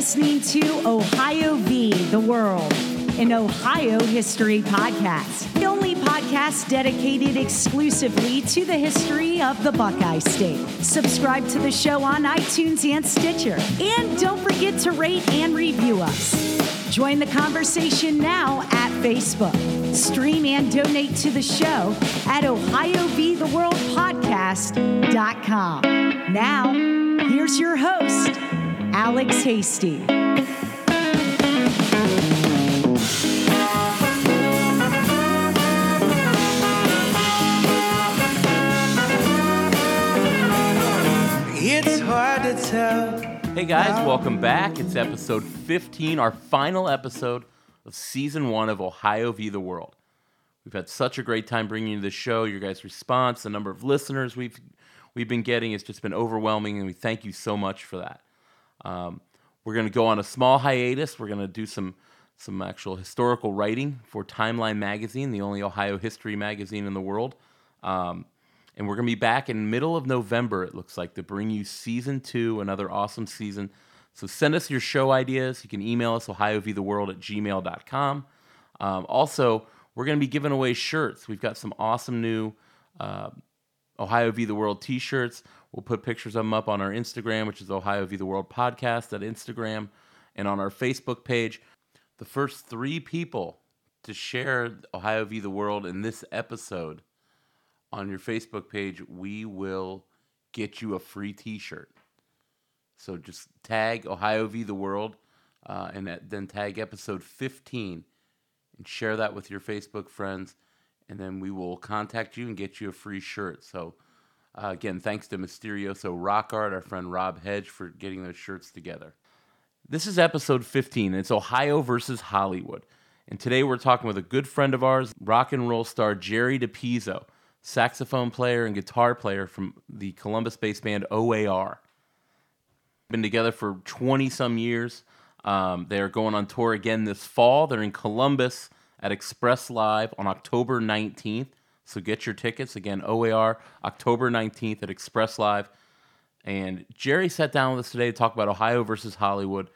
listening to Ohio v. the World, an Ohio history podcast. The only podcast dedicated exclusively to the history of the Buckeye State. Subscribe to the show on iTunes and Stitcher. And don't forget to rate and review us. Join the conversation now at Facebook. Stream and donate to the show at OhioVTheWorldPodcast.com. Now, here's your host, Alex Hasty. It's hard to tell. Hey guys, welcome back. It's episode 15, our final episode of season one of Ohio v. the World. We've had such a great time bringing you the show. Your guys' response, the number of listeners we've we've been getting, has just been overwhelming, and we thank you so much for that. Um, we're going to go on a small hiatus. We're going to do some some actual historical writing for Timeline Magazine, the only Ohio history magazine in the world. Um, and we're going to be back in middle of November, it looks like, to bring you season two, another awesome season. So send us your show ideas. You can email us, ohiovtheworld at gmail.com. Um, also, we're going to be giving away shirts. We've got some awesome new uh, Ohio v. the World t shirts. We'll put pictures of them up on our Instagram, which is Ohio v. the World Podcast at Instagram, and on our Facebook page. The first three people to share Ohio v. the World in this episode on your Facebook page, we will get you a free T-shirt. So just tag Ohio v the World, uh, and then tag episode 15, and share that with your Facebook friends, and then we will contact you and get you a free shirt. So uh, again, thanks to Mysterioso Rock Art, our friend Rob Hedge, for getting those shirts together. This is episode 15. It's Ohio versus Hollywood. And today we're talking with a good friend of ours, rock and roll star Jerry DePizzo saxophone player and guitar player from the Columbus based band OAR. Been together for 20 some years. Um, they are going on tour again this fall. They're in Columbus at Express Live on October 19th. So get your tickets. Again, OAR, October 19th at Express Live. And Jerry sat down with us today to talk about Ohio versus Hollywood.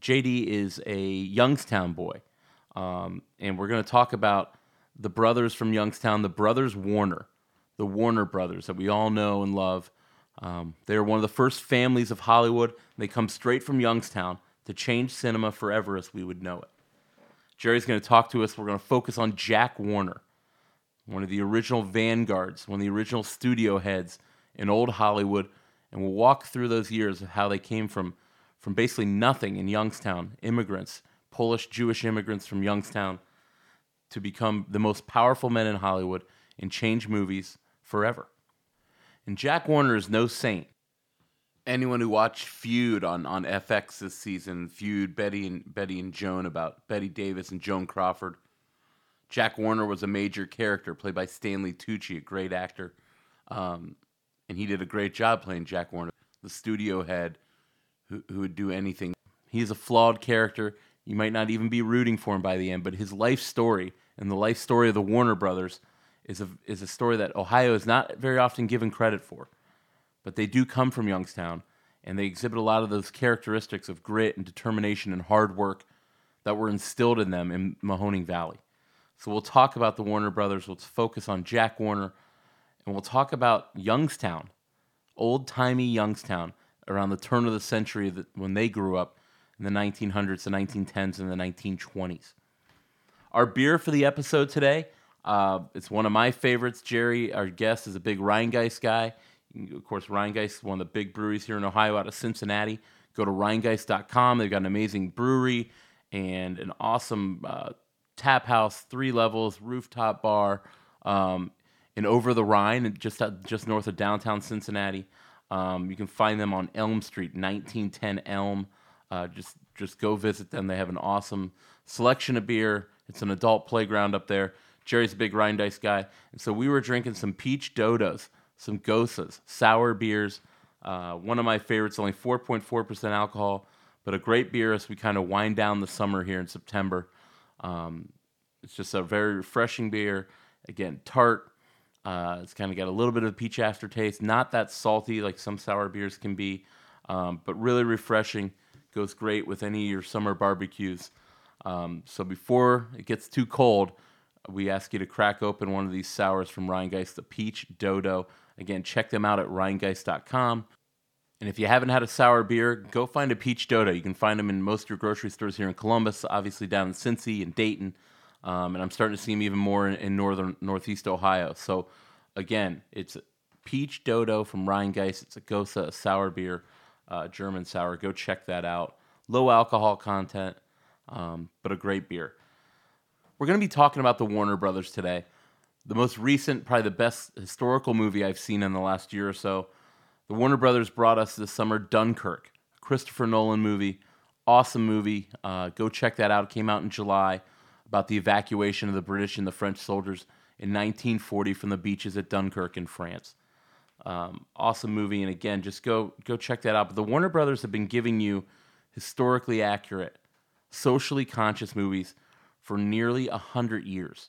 JD is a Youngstown boy. Um, and we're going to talk about the brothers from Youngstown, the brothers Warner, the Warner brothers that we all know and love. Um, they are one of the first families of Hollywood. They come straight from Youngstown to change cinema forever as we would know it. Jerry's going to talk to us. We're going to focus on Jack Warner, one of the original vanguards, one of the original studio heads in old Hollywood, and we'll walk through those years of how they came from, from basically nothing in Youngstown, immigrants, Polish Jewish immigrants from Youngstown, to become the most powerful men in Hollywood and change movies forever. And Jack Warner is no saint. Anyone who watched Feud on, on FX this season, Feud Betty and Betty and Joan about Bette Davis and Joan Crawford. Jack Warner was a major character played by Stanley Tucci, a great actor. Um, and he did a great job playing Jack Warner, the studio head who, who would do anything. He's a flawed character. You might not even be rooting for him by the end, but his life story and the life story of the Warner brothers is a, is a story that Ohio is not very often given credit for. But they do come from Youngstown, and they exhibit a lot of those characteristics of grit and determination and hard work that were instilled in them in Mahoning Valley. So we'll talk about the Warner brothers. Let's focus on Jack Warner, and we'll talk about Youngstown, old timey Youngstown, around the turn of the century that when they grew up in the 1900s, the 1910s, and the 1920s. Our beer for the episode today, uh, it's one of my favorites. Jerry, our guest, is a big Rhinegeist guy. Of course, Rhinegeist is one of the big breweries here in Ohio out of Cincinnati. Go to rhinegeist.com. They've got an amazing brewery and an awesome uh, tap house, three levels, rooftop bar, um, and over the Rhine, just just north of downtown Cincinnati. Um, you can find them on Elm Street, 1910 Elm. Uh, just just go visit them. They have an awesome selection of beer. It's an adult playground up there. Jerry's a big Rhinegeist guy, and so we were drinking some peach dodos, some gosas, sour beers. Uh, one of my favorites, only 4.4% alcohol, but a great beer as we kind of wind down the summer here in September. Um, it's just a very refreshing beer. Again, tart. Uh, it's kind of got a little bit of peach aftertaste, not that salty like some sour beers can be, um, but really refreshing Goes great with any of your summer barbecues. Um, so before it gets too cold, we ask you to crack open one of these sours from Rhinegeist, the Peach Dodo. Again, check them out at rhinegeist.com. And if you haven't had a sour beer, go find a Peach Dodo. You can find them in most of your grocery stores here in Columbus, obviously down in Cincy and Dayton. Um, and I'm starting to see them even more in, in northern northeast Ohio. So again, it's Peach Dodo from Rhinegeist. It's a Gose, a sour beer, uh, German sour. Go check that out. Low alcohol content, um, but a great beer. We're going to be talking about the Warner Brothers today. The most recent, probably the best historical movie I've seen in the last year or so. The Warner Brothers brought us this summer Dunkirk, a Christopher Nolan movie. Awesome movie. Uh, go check that out. It came out in July about the evacuation of the British and the French soldiers in 1940 from the beaches at Dunkirk in France. Um, awesome movie, and again, just go go check that out. But the Warner Brothers have been giving you historically accurate, socially conscious movies for nearly a hundred years.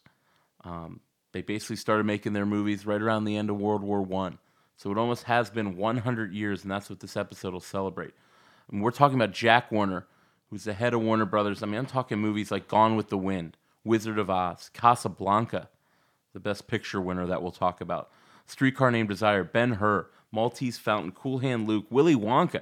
Um, they basically started making their movies right around the end of World War One, so it almost has been 100 years, and that's what this episode will celebrate. And we're talking about Jack Warner, who's the head of Warner Brothers. I mean, I'm talking movies like Gone with the Wind, Wizard of Oz, Casablanca, the Best Picture winner that we'll talk about, Streetcar Named Desire, Ben Hur, Maltese Fountain, Cool Hand Luke, Willy Wonka,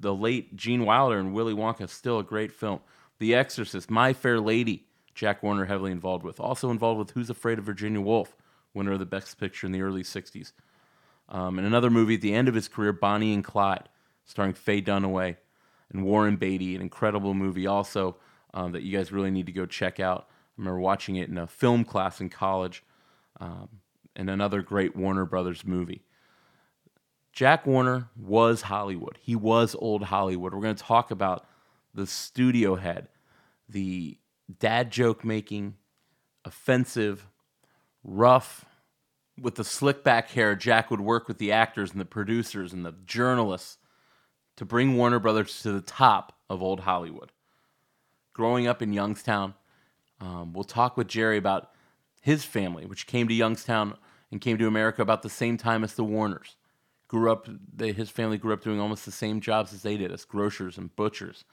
the late Gene Wilder and Willy Wonka, still a great film. The Exorcist, My Fair Lady, Jack Warner heavily involved with. Also involved with Who's Afraid of Virginia Woolf, winner of the Best Picture in the early 60s. Um, and another movie at the end of his career, Bonnie and Clyde, starring Faye Dunaway and Warren Beatty, an incredible movie also um, that you guys really need to go check out. I remember watching it in a film class in college, um, and another great Warner Brothers movie. Jack Warner was Hollywood. He was old Hollywood. We're going to talk about the studio head, the dad joke making, offensive, rough, with the slick back hair. Jack would work with the actors and the producers and the journalists to bring Warner Brothers to the top of old Hollywood. Growing up in Youngstown, um, we'll talk with Jerry about his family, which came to Youngstown and came to America about the same time as the Warners. Grew up, they, his family grew up doing almost the same jobs as they did, as grocers and butchers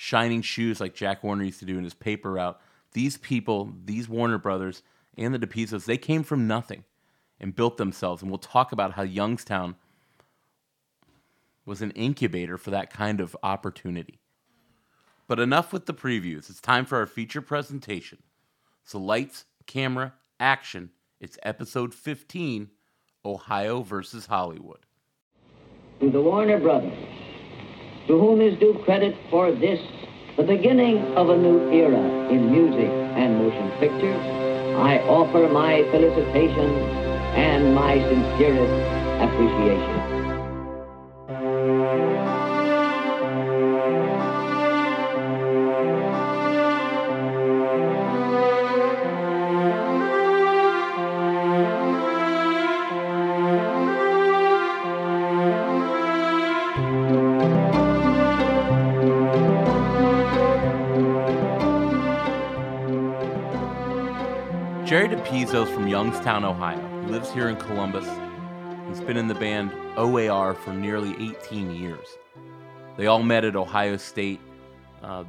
shining shoes like Jack Warner used to do in his paper route. These people, these Warner brothers and the DePizzos, they came from nothing and built themselves. And we'll talk about how Youngstown was an incubator for that kind of opportunity. But enough with the previews. It's time for our feature presentation. So, lights, camera, action. It's episode 15 Ohio versus Hollywood. To the Warner Brothers to whom is due credit for this, the beginning of a new era in music and motion pictures, I offer my felicitations and my sincerest appreciation. Jerry DePizzo's from Youngstown, Ohio. Lives here in Columbus. He's been in the band OAR for nearly 18 years. They all met at Ohio State. Uh,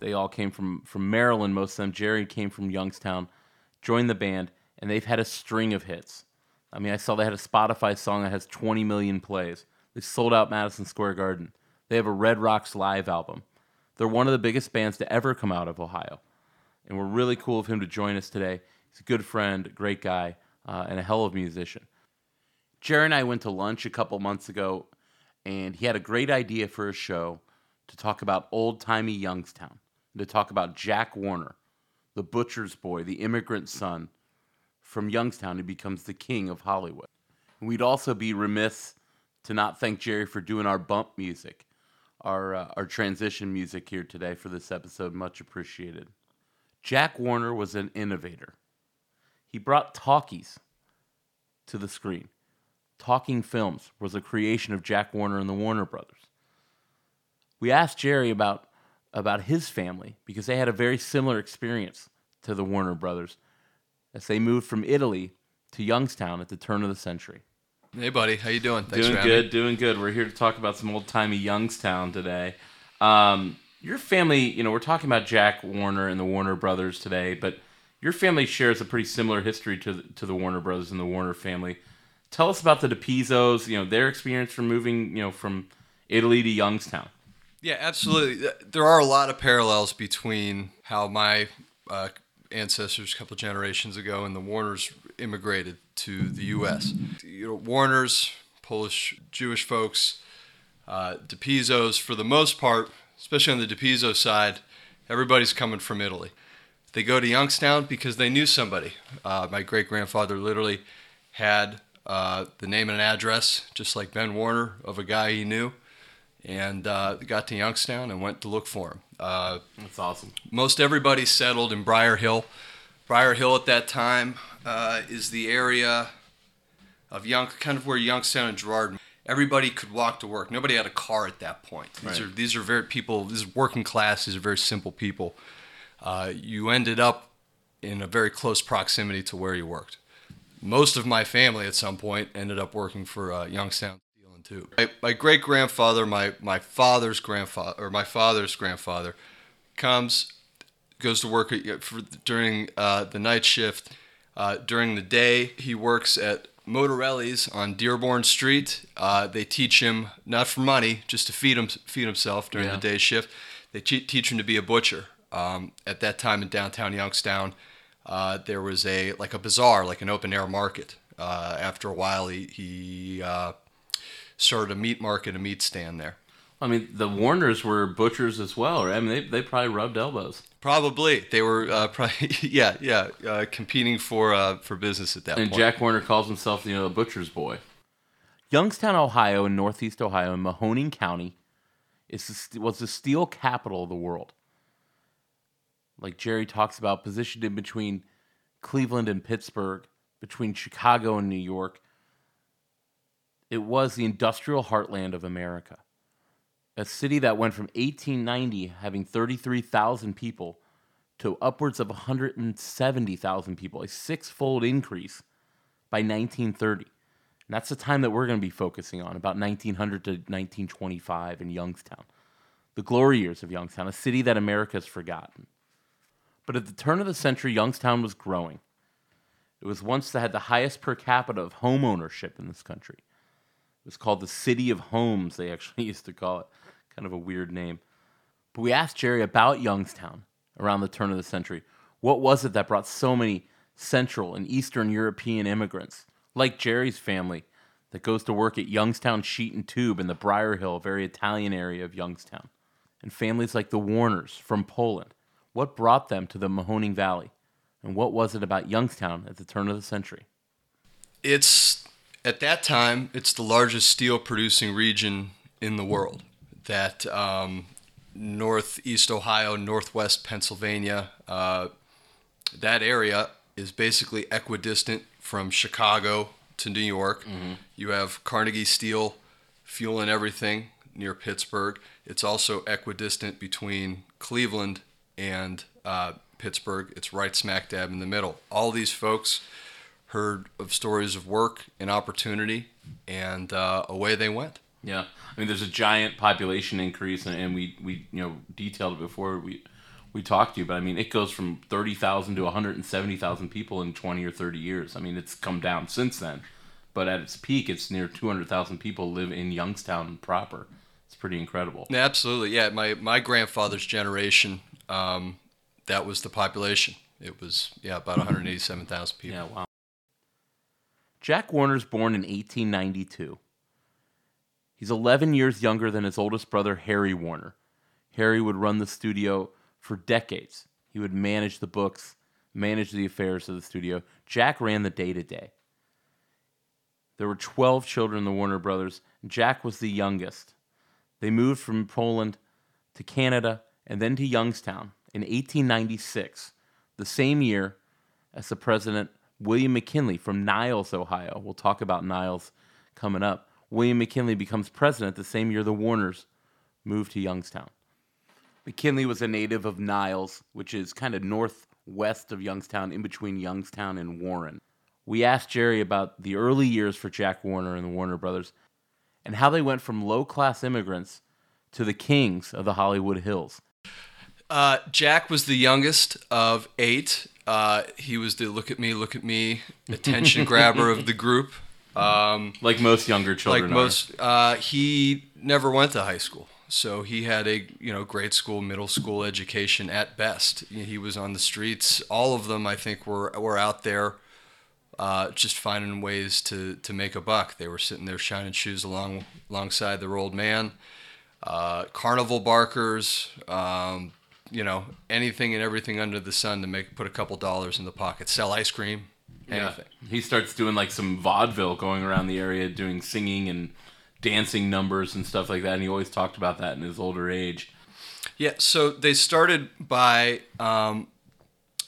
they all came from, from Maryland, most of them. Jerry came from Youngstown, joined the band, and they've had a string of hits. I mean, I saw they had a Spotify song that has 20 million plays. They sold out Madison Square Garden. They have a Red Rocks live album. They're one of the biggest bands to ever come out of Ohio. And we're really cool of him to join us today. He's a good friend, great guy, uh, and a hell of a musician. Jerry and I went to lunch a couple months ago, and he had a great idea for a show to talk about old timey Youngstown, and to talk about Jack Warner, the butcher's boy, the immigrant son from Youngstown who becomes the king of Hollywood. And we'd also be remiss to not thank Jerry for doing our bump music, our, uh, our transition music here today for this episode. Much appreciated. Jack Warner was an innovator. He brought talkies to the screen. Talking Films was a creation of Jack Warner and the Warner Brothers. We asked Jerry about, about his family because they had a very similar experience to the Warner Brothers as they moved from Italy to Youngstown at the turn of the century. Hey, buddy, how you doing? Thanks doing for good, me. doing good. We're here to talk about some old timey Youngstown today. Um, your family, you know, we're talking about Jack Warner and the Warner Brothers today, but your family shares a pretty similar history to the, to the Warner Brothers and the Warner family. Tell us about the DePizzos, you know, their experience from moving, you know, from Italy to Youngstown. Yeah, absolutely. There are a lot of parallels between how my uh, ancestors, a couple generations ago, and the Warners immigrated to the U.S. You know, Warners, Polish Jewish folks, uh, DePizzos, for the most part, especially on the DePizzo side, everybody's coming from Italy. They go to Youngstown because they knew somebody. Uh, my great grandfather literally had uh, the name and address, just like Ben Warner, of a guy he knew and uh, got to Youngstown and went to look for him. Uh, That's awesome. most everybody settled in Briar Hill. Briar Hill at that time uh, is the area of Young, kind of where Youngstown and Girard. Everybody could walk to work. Nobody had a car at that point. These Right. are these are very people. These is working class. These are very simple people. Uh, you ended up in a very close proximity to where you worked. Most of my family at some point ended up working for uh, Youngstown Steel and Tube. My, my great grandfather, my my father's grandfather, or my father's grandfather, comes, goes to work at, for, during uh, the night shift. Uh, during the day, he works at Motorelli's on Dearborn Street. Uh, they teach him not for money, just to feed him feed himself during Yeah. the day shift. They te- teach him to be a butcher. Um, at that time in downtown Youngstown, uh, there was a like a bazaar, like an open air market. Uh, after a while, he he uh, started a meat market, a meat stand there. I mean, the Warners were butchers as well, right? I mean, they, they probably rubbed elbows. Probably they were uh, probably yeah yeah uh, competing for uh, for business at that And point. Jack Warner calls himself, you know, a butcher's boy. Youngstown, Ohio, in northeast Ohio, in Mahoning County, is the, was the steel capital of the world. Like Jerry talks about, positioned in between Cleveland and Pittsburgh, between Chicago and New York. It was the industrial heartland of America. A city that went from 1890 having 33,000 people to upwards of 170,000 people, a six fold increase by 1930. And that's the time that we're going to be focusing on, about 1900 to 1925 in Youngstown. The glory years of Youngstown, a city that America has forgotten. But at the turn of the century, Youngstown was growing. It was once that had the highest per capita of home ownership in this country. It was called the City of Homes, they actually used to call it. Kind of a weird name. But we asked Jerry about Youngstown around the turn of the century. What was it that brought so many Central and Eastern European immigrants, like Jerry's family, that goes to work at Youngstown Sheet and Tube in the Briar Hill, very Italian area of Youngstown? And families like the Warners from Poland. What brought them to the Mahoning Valley? And what was it about Youngstown at the turn of the century? it's at that time it's the largest steel producing region in the world. That um, northeast Ohio, northwest Pennsylvania, uh, that area is basically equidistant from Chicago to New York. You have Carnegie Steel fueling everything near Pittsburgh. It's also equidistant between Cleveland and uh, Pittsburgh. It's right smack dab in the middle. All these folks heard of stories of work and opportunity, and uh, away they went. Yeah, I mean, there's a giant population increase, and, and we we you know detailed it before we we talked to you, but I mean, it goes from thirty thousand to one hundred and seventy thousand people in twenty or thirty years. I mean, it's come down since then, but at its peak, it's near two hundred thousand people live in Youngstown proper. It's pretty incredible. Absolutely, yeah. My my grandfather's generation, um, that was the population. It was yeah about 187,000 people. Yeah, wow. Jack Warner's born in 1892. He's 11 years younger than his oldest brother, Harry Warner. Harry would run the studio for decades. He would manage the books, manage the affairs of the studio. Jack ran the day to day. There were 12 children in the Warner brothers, Jack was the youngest. They moved from Poland to Canada and then to Youngstown in 1896, the same year as the president William McKinley from Niles, Ohio. We'll talk about Niles coming up. William McKinley becomes president the same year the Warners moved to Youngstown. McKinley was a native of Niles, which is kind of northwest of Youngstown, in between Youngstown and Warren. We asked Jerry about the early years for Jack Warner and the Warner brothers and how they went from low class immigrants to the kings of the Hollywood Hills. Uh, Jack was the youngest of eight. Uh, he was the look at me, look at me attention grabber of the group. Um, Like most younger children. like are. most, uh, he never went to high school, so he had a you know grade school, middle school education at best. He was on the streets. All of them, I think, were were out there, uh, just finding ways to to make a buck. They were sitting there shining shoes along alongside their old man. Uh, carnival barkers, um, you know, anything and everything under the sun to make put a couple dollars in the pocket. Sell ice cream, Yeah. anything. He starts doing like some vaudeville going around the area, doing singing and dancing numbers and stuff like that. And he always talked about that in his older age. Yeah, so they started by um,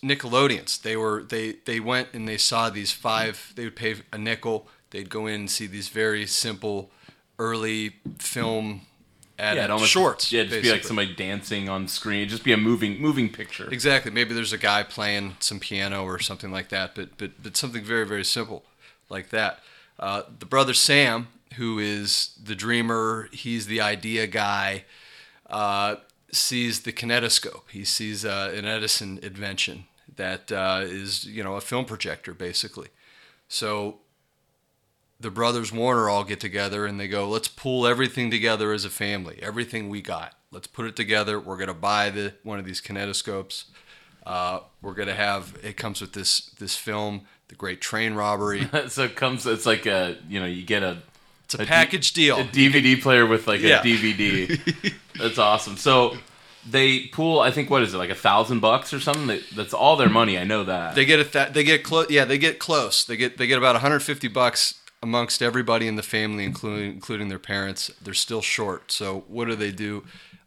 Nickelodeons. They were they they went and they saw these five. They would pay a nickel. They'd go in and see these very simple early film ad Yeah, it almost shorts. Yeah, just be like somebody dancing on screen. It'd just be a moving moving picture. Exactly. Maybe there's a guy playing some piano or something like that, but but but something very very simple like that. Uh, the brother Sam, who is the dreamer, he's the idea guy. Uh, sees the kinetoscope. He sees uh, an Edison invention that uh, is you know a film projector basically. So the brothers Warner all get together and they go, let's pull everything together as a family, everything we got. Let's put it together. We're gonna buy the one of these kinetoscopes. Uh, we're gonna have it comes with this this film, The Great Train Robbery. so it comes. It's like a you know you get a It's a package deal. a DVD player with like a DVD. That's awesome. So they pool. I think what is it like a thousand bucks or something? That, that's all their money. I know that. They get it. That they get close. Yeah, they get close. They get they get about 150 bucks amongst everybody in the family, including including their parents. They're still short. So what do they do?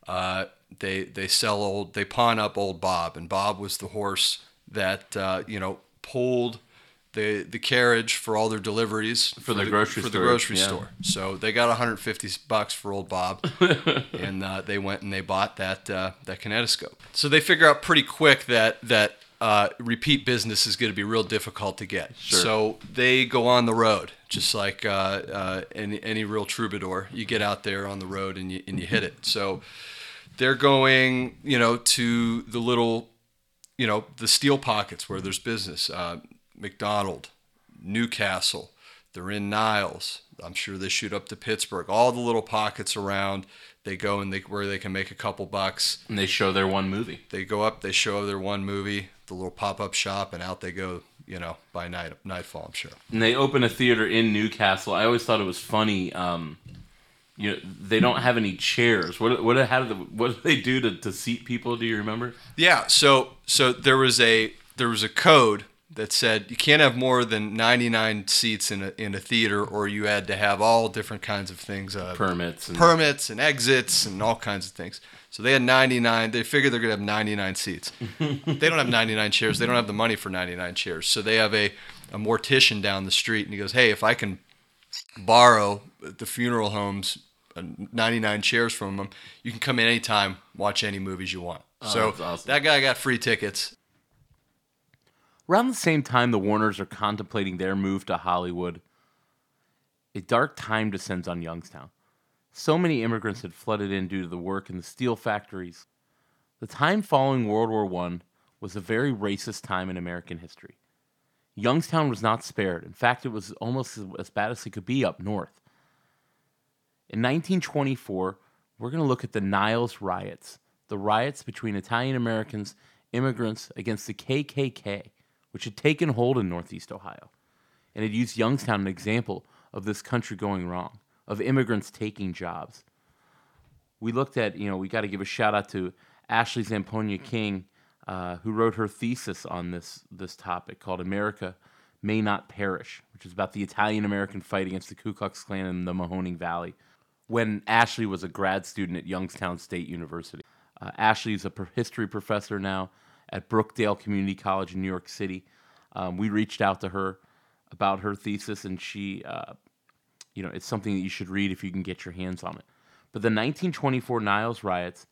Uh, they they sell old. They pawn up old Bob, and Bob was the horse that uh, you know pulled the the carriage for all their deliveries For the grocery for store, the grocery yeah. store. So they got 150 bucks for old Bob, and uh, they went and they bought that uh, that kinetoscope. So they figure out pretty quick that that uh, repeat business is going to be real difficult to get. Sure. So they go on the road, just like uh, uh, any any real troubadour. You get out there on the road and you and you hit it. So they're going, you know, to the little, you know, the steel pockets where there's business. Uh, McDonald, Newcastle. They're in Niles. I'm sure they shoot up to Pittsburgh. All the little pockets around. They go and they where they can make a couple bucks. and they show their one movie. They go up. They show their one movie, the little pop up shop, and out they go. You know, by night nightfall. I'm sure. and they open a theater in Newcastle. I always thought it was funny. Um, you know, they don't have any chairs. What what how do the, what do they do to, to seat people? Do you remember? Yeah. So so there was a there was a code that said you can't have more than 99 seats in a in a theater, or you had to have all different kinds of things. Uh, Permits and permits and exits and all kinds of things. So they had 99. They figured they're gonna have 99 seats. they don't have 99 chairs. They don't have the money for 99 chairs. So they have a a mortician down the street, and he goes, "Hey, if I can borrow the funeral homes uh, 99 chairs from them, you can come in anytime, watch any movies you want." so Oh, that's awesome. that guy got free tickets. Around the same time the Warners are contemplating their move to Hollywood, a dark time descends on Youngstown. So many immigrants had flooded in due to the work in the steel factories. The time following World War I was a very racist time in American history. Youngstown was not spared. In fact, it was almost as- bad as it could be up north. In 1924, we're going to look at the Niles riots, the riots between Italian Americans, immigrants against the KKK, which had taken hold in Northeast Ohio. And had used Youngstown an example of this country going wrong, of immigrants taking jobs. We looked at, you know, we got to give a shout out to Ashley Zamponia King, uh, who wrote her thesis on this this topic called "America May Not Perish," which is about the Italian American fight against the Ku Klux Klan in the Mahoning Valley. When Ashley was a grad student at Youngstown State University, uh, Ashley is a history professor now at Brookdale Community College in New York City. Um, we reached out to her about her thesis, and she, uh, you know, it's something that you should read if you can get your hands on it. But the 1924 Niles riots,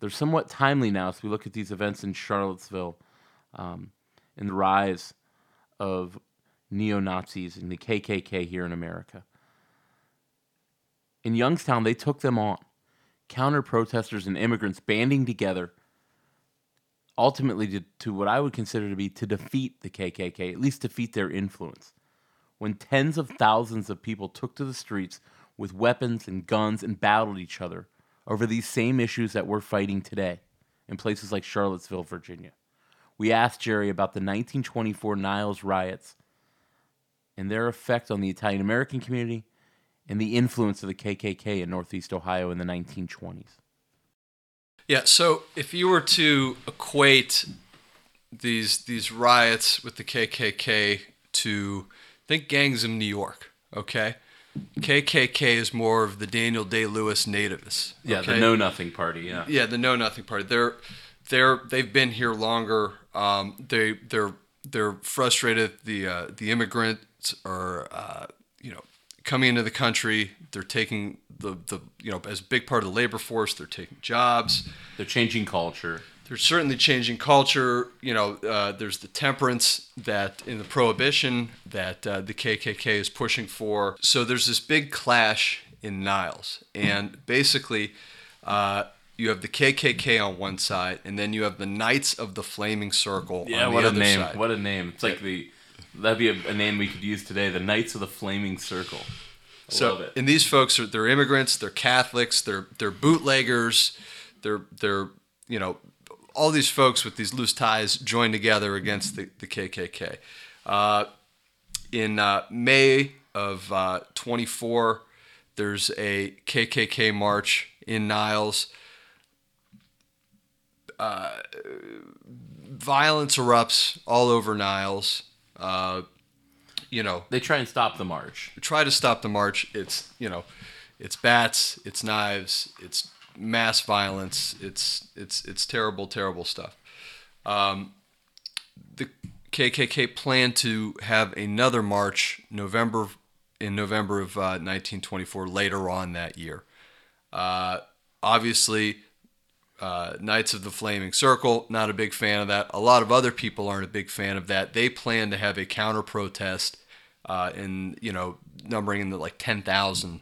they're somewhat timely now as we look at these events in Charlottesville um, and the rise of neo Nazis and the KKK here in America. In Youngstown, they took them on. counter protesters and immigrants banding together ultimately to, to what I would consider to be to defeat the KKK, at least defeat their influence. When tens of thousands of people took to the streets with weapons and guns and battled each other over these same issues that we're fighting today in places like Charlottesville, Virginia. We asked Jerry about the 1924 Niles riots and their effect on the Italian American community and the influence of the KKK in Northeast Ohio in the 1920s. Yeah, so if you were to equate these these riots with the KKK to think gangs in New York, okay? KKK is more of the Daniel Day Lewis nativists. Yeah, the Know Nothing Party. Yeah. Yeah, the Know Nothing Party. They're they're they've been here longer. Um, they they're they're frustrated. The uh, the immigrants are uh, you know coming into the country. They're taking the the you know as a big part of the labor force. They're taking jobs. They're changing culture. They're certainly changing culture. You know, uh, there's the temperance that in the prohibition that uh, the KKK is pushing for. So there's this big clash in Niles, and basically, uh, you have the KKK on one side, and then you have the Knights of the Flaming Circle Yeah, on the other side. Yeah, what a name! side. What a name! It's like the that'd be a, a name we could use today. The Knights of the Flaming Circle. I so, love it. and these folks are they're immigrants, they're Catholics, they're they're bootleggers, they're they're you know all these folks with these loose ties joined together against the, the KKK. Uh, in uh, May of uh, 24, there's a KKK march in Niles. Uh, violence erupts all over Niles. Uh, you know, They try and stop the march. try to stop the march. It's you know, it's bats, it's knives, it's mass violence. It's it's it's terrible, terrible stuff. Um, the KKK planned to have another march November in November of uh, 1924 later on that year. Uh, obviously, uh, Knights of the Flaming Circle, not a big fan of that. A lot of other people aren't a big fan of that. They plan to have a counter protest, uh, in you know numbering in the like ten thousand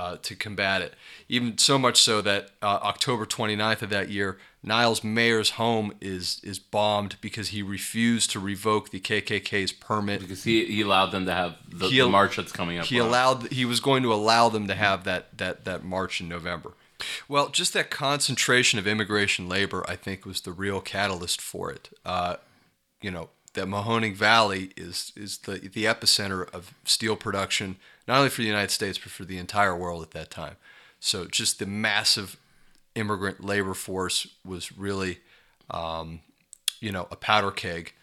uh, to combat it. Even so much so that uh, October 29th of that year, Niles Mayor's home is is bombed because he refused to revoke the KKK's permit. Because he, he allowed them to have the, He the march that's coming up. He allowed he was going to allow them to have that that that march in November. Well, just that concentration of immigration labor, I think, was the real catalyst for it. Uh, you know, that Mahoning Valley is is the the epicenter of steel production, not only for the United States but for the entire world at that time. So just the massive immigrant labor force was really, um, you know, a powder keg.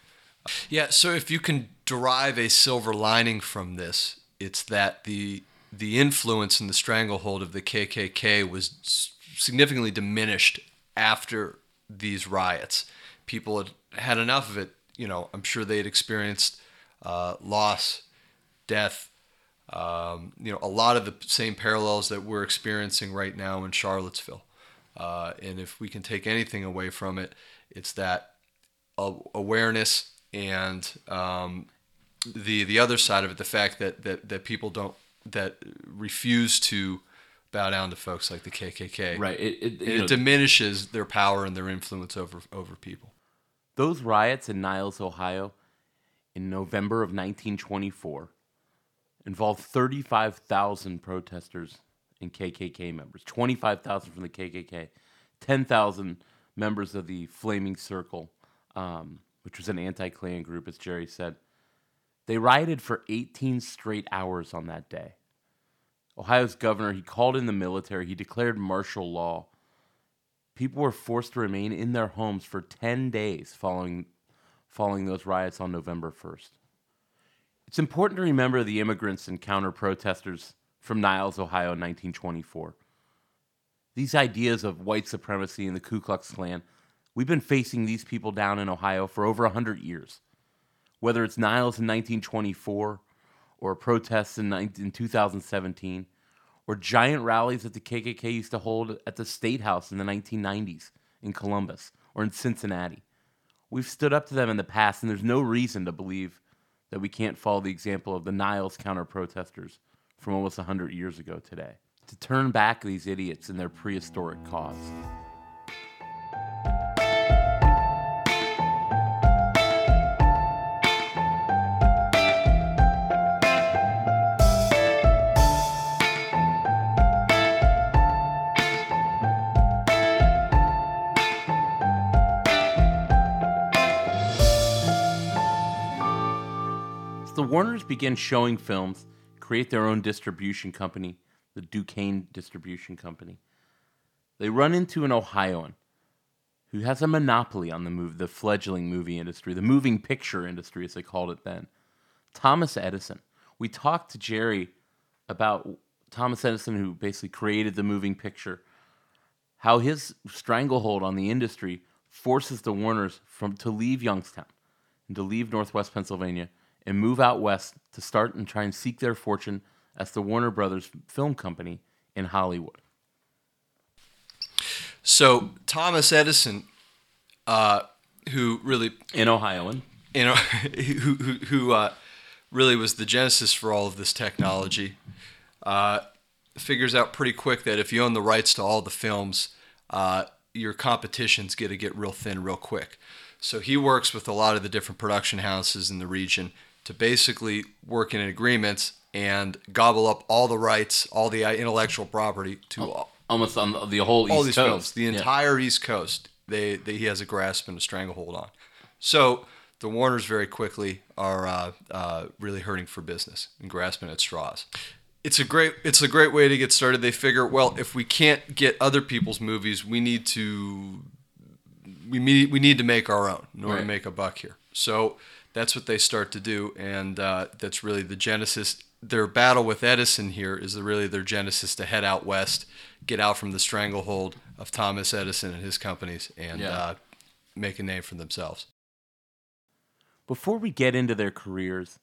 Yeah. So if you can derive a silver lining from this, it's that the the influence and the stranglehold of the KKK was significantly diminished after these riots. People had had enough of it. You know, I'm sure they had experienced uh, loss, death, um, you know, a lot of the same parallels that we're experiencing right now in Charlottesville. Uh, and if we can take anything away from it, it's that awareness and um, the the other side of it, the fact that, that, that people don't that refuse to bow down to folks like the KKK. Right. It, it, it know, diminishes their power and their influence over over people. those riots in Niles, Ohio, in November of 1924, involved 35,000 protesters and KKK members, 25,000 from the KKK, 10,000 members of the Flaming Circle, um, which was an anti-Klan group, as Jerry said. They rioted for 18 straight hours on that day. Ohio's governor, he called in the military, he declared martial law. People were forced to remain in their homes for 10 days following, following those riots on November 1st. It's important to remember the immigrants and counter protesters from Niles, Ohio in 1924. These ideas of white supremacy and the Ku Klux Klan, we've been facing these people down in Ohio for over 100 years. Whether it's Niles in 1924 or protests in, in 2017 or giant rallies that the KKK used to hold at the State House in the 1990s in Columbus or in Cincinnati. We've stood up to them in the past, and there's no reason to believe that we can't follow the example of the Niles counter protesters from almost 100 years ago today. to turn back these idiots in their prehistoric cause. Warners begin showing films, create their own distribution company, the Duquesne Distribution Company. They run into an Ohioan who has a monopoly on the move, the fledgling movie industry, the moving picture industry, as they called it then. Thomas Edison. We talked to Jerry about Thomas Edison, who basically created the moving picture, how his stranglehold on the industry forces the Warners from to leave Youngstown and to leave Northwest Pennsylvania and move out west to start and try and seek their fortune as the Warner Brothers Film Company in Hollywood. So Thomas Edison, uh, who really In Ohioan. know, who who, who uh, really was the genesis for all of this technology, uh, figures out pretty quick that if you own the rights to all the films, uh, your competition's going to get real thin real quick. So he works with a lot of the different production houses in the region to basically work in agreements and gobble up all the rights, all the intellectual property to all, Almost on the- whole all East these Coast. films, the Yeah. entire East Coast. They, they he has a grasp and a stranglehold on. So the Warners very quickly are uh, uh, really hurting for business and grasping at straws. It's a great it's a great way to get started. They figure, well, if we can't get other people's movies, we need to we need we need to make our own in order Right. to make a buck here. So that's what they start to do, and uh, that's really the genesis. Their battle with Edison here is really their genesis to head out west, get out from the stranglehold of Thomas Edison and his companies, and Yeah. uh, make a name for themselves. Before we get into their careers,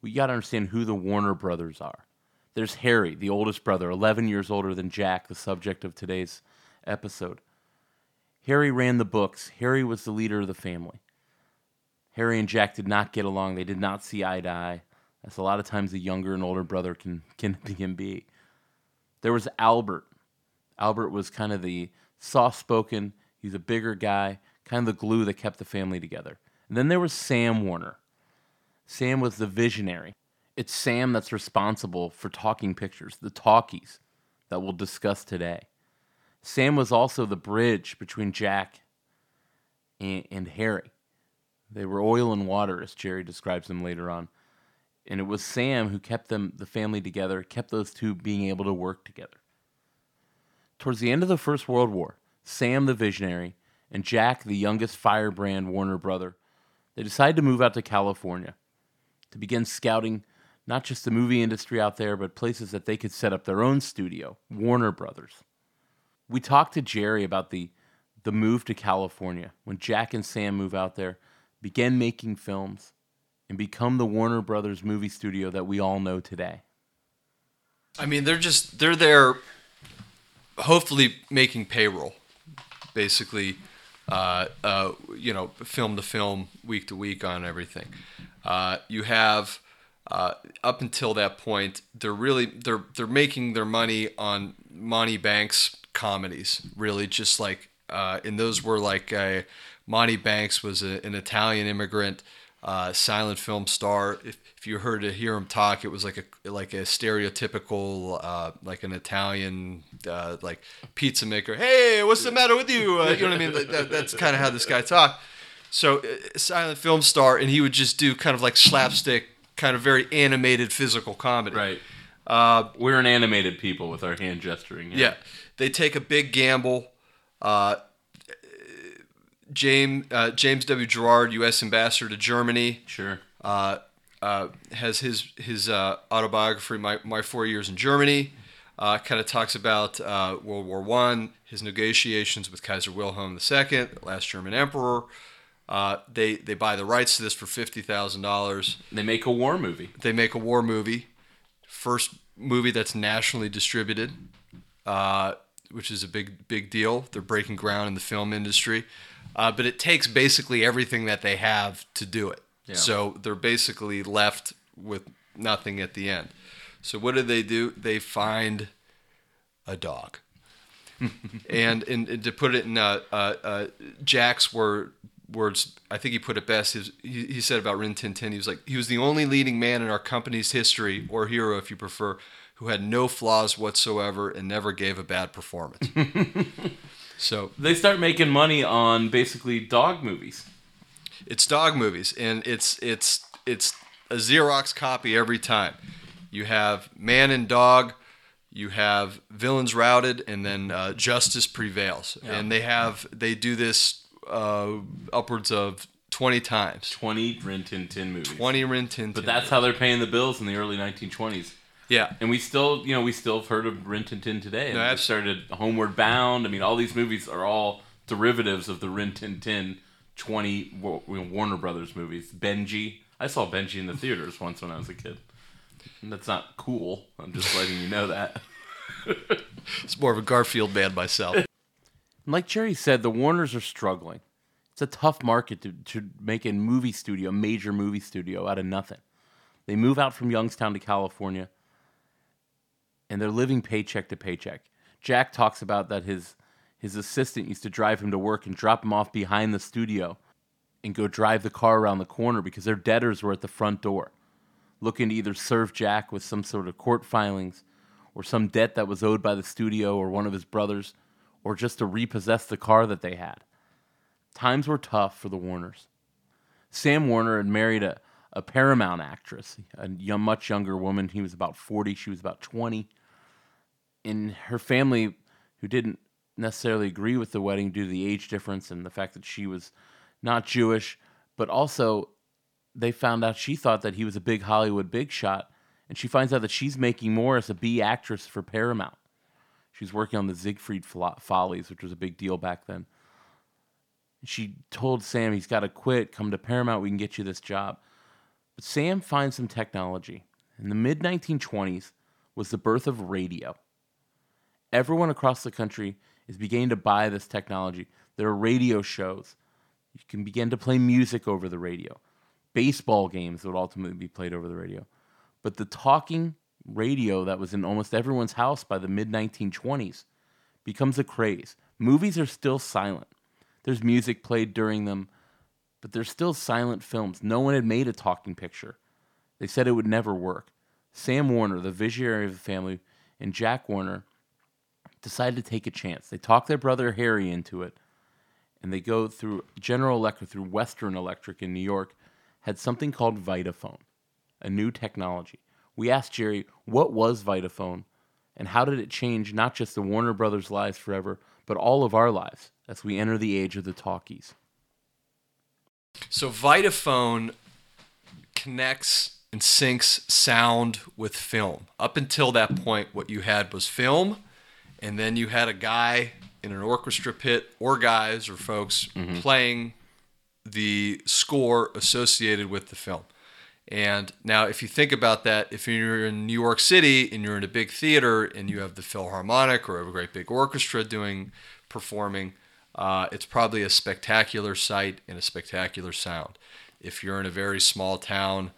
we got to understand who the Warner brothers are. There's Harry, the oldest brother, 11 years older than Jack, the subject of today's episode. Harry ran the books. Harry was the leader of the family. Harry and Jack did not get along. They did not see eye to eye, That's a lot of times a younger and older brother can, can, can be. There was Albert. Albert was kind of the soft spoken, he's a bigger guy, kind of the glue that kept the family together. And then there was Sam Warner. Sam was the visionary. It's Sam that's responsible for talking pictures, the talkies that we'll discuss today. Sam was also the bridge between Jack and, and Harry. They were oil and water, as Jerry describes them later on. And it was Sam who kept them, the family together, kept those two being able to work together. Towards the end of the First World War, Sam, the visionary, and Jack, the youngest firebrand Warner brother, they decided to move out to California to begin scouting not just the movie industry out there, but places that they could set up their own studio, Warner Brothers. We talked to Jerry about the the move to California when Jack and Sam move out there, begin making films, and become the Warner Brothers movie studio that we all know today. I mean, they're just they're there, hopefully making payroll, basically, uh, uh, you know, film to film, week to week on everything. Uh, you have uh, up until that point, they're really they're they're making their money on Monty Banks comedies, really, just like uh, and those were like uh, Monty Banks was a, an Italian immigrant uh, silent film star. If, if you heard to hear him talk, it was like a like a stereotypical uh, like an Italian uh, like pizza maker. Hey, what's the matter with you? Uh, you know what I mean? That, that's kind of how this guy talked. So uh, silent film star, and he would just do kind of like slapstick, kind of very animated physical comedy. Right. Uh, We're an animated people with our hand gesturing. Yeah, they take a big gamble. Uh, James uh, James W. Gerard, U.S. ambassador to Germany, Sure. uh, uh, has his his uh, autobiography, my, my Four Years in Germany. Uh, kind of talks about uh, World War One, his negotiations with Kaiser Wilhelm II, the last German emperor. Uh, they they buy the rights to this for fifty thousand dollars. They make a war movie. They make a war movie, first movie that's nationally distributed, uh, which is a big big deal. They're breaking ground in the film industry, uh, but it takes basically everything that they have to do it. Yeah. So they're basically left with nothing at the end. So what do they do? They find a dog. and, and, and to put it in uh, uh, uh, Jack's word, words, I think he put it best. His, he, he said about Rin Tin Tin, he was like, he was the only leading man in our company's history, or hero if you prefer, who had no flaws whatsoever and never gave a bad performance. so They start making money on basically dog movies. it's dog movies, and it's it's it's a Xerox copy every time. You have man and dog, you have villains routed, and then uh, justice prevails. And they have they do this uh, upwards of twenty times. 20 Rin Tin Tin movies. Twenty Rin Tin But Tin. that's how they're paying the bills in the early 1920s. Yeah. And we still, you know, we still have heard of Rin Tin Tin today. No, started Homeward Bound. I mean, all these movies are all derivatives of the Rin Tin Tin 20 Warner Brothers movies. Benji. I saw Benji in the theaters once when I was a kid. And that's not cool. I'm just letting you know that. It's more of a Garfield man myself. Like Jerry said, the Warners are struggling. It's a tough market to, to make a movie studio, a major movie studio, out of nothing. They move out from Youngstown to California, and they're living paycheck to paycheck. Jack talks about that his his assistant used to drive him to work and drop him off behind the studio and go drive the car around the corner because their debtors were at the front door, looking to either serve Jack with some sort of court filings or some debt that was owed by the studio or one of his brothers, or just to repossess the car that they had. Times were tough for the Warners. Sam Warner had married a, a Paramount actress, a young, much younger woman. He was about 40, she was about 20. And her family, who didn't necessarily agree with the wedding due to the age difference and the fact that she was not Jewish, but also they found out she thought that he was a big Hollywood big shot, and she finds out that she's making more as a B actress for Paramount. She's working on the Ziegfeld Follies, which was a big deal back then. She told Sam he's got to quit, come to Paramount, we can get you this job. But Sam finds some technology. In the mid 1920s was the birth of radio. Everyone across the country is beginning to buy this technology. There are radio shows. You can begin to play music over the radio. Baseball games would ultimately be played over the radio. But the talking radio that was in almost everyone's house by the mid 1920s becomes a craze. Movies are still silent. There's music played during them, but they're still silent films. No one had made a talking picture. They said it would never work. Sam Warner, the visionary of the family, and Jack Warner decided to take a chance. They talked their brother Harry into it, and they go through General Electric, through Western Electric in New York, had something called Vitaphone, a new technology. We asked Jerry, what was Vitaphone, and how did it change not just the Warner Brothers' lives forever, but all of our lives as we enter the age of the talkies? So Vitaphone connects and syncs sound with film. Up until that point, what you had was film, and then you had a guy in an orchestra pit, or guys or folks playing the score associated with the film. And now, if you think about that, if you're in New York City and you're in a big theater and you have the Philharmonic or a great big orchestra doing performing, uh, it's probably a spectacular sight and a spectacular sound. If you're in a very small town,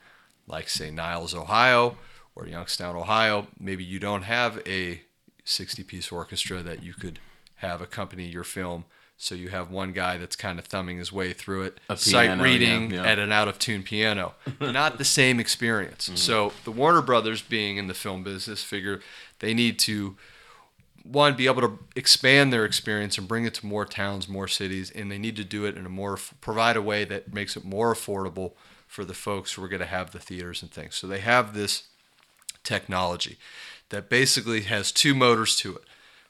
like say Niles, Ohio, or Youngstown, Ohio, maybe you don't have a 60-piece orchestra that you could have accompany your film. So you have one guy that's kind of thumbing his way through it, sight reading yeah, yeah. at an out of tune piano. Not the same experience. Mm-hmm. So the Warner Brothers, being in the film business, figure they need to one be able to expand their experience and bring it to more towns, more cities, and they need to do it in a more provide a way that makes it more affordable for the folks who are going to have the theaters and things. So they have this technology that basically has two motors to it.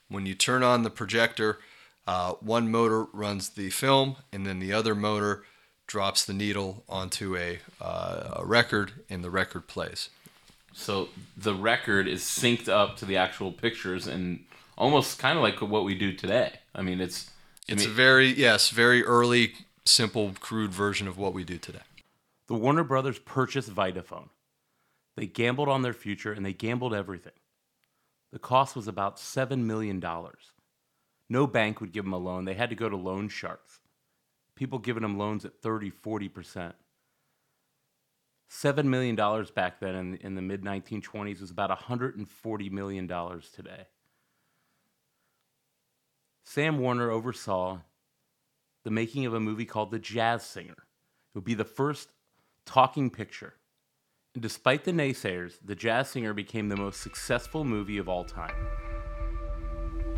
When you turn on the projector, uh, one motor runs the film, and then the other motor drops the needle onto a, uh, a record, and the record plays. So the record is synced up to the actual pictures and almost kind of like what we do today. I mean, it's I It's mean, a very yes, very early, simple, crude version of what we do today. the Warner Brothers purchased Vitaphone. They gambled on their future and they gambled everything. The cost was about $7 million. No bank would give them a loan. They had to go to loan sharks. People giving them loans at 30, 40%. $7 million back then in, in the mid 1920s was about $140 million today. Sam Warner oversaw the making of a movie called The Jazz Singer. It would be the first talking picture. Despite the naysayers, The Jazz Singer became the most successful movie of all time.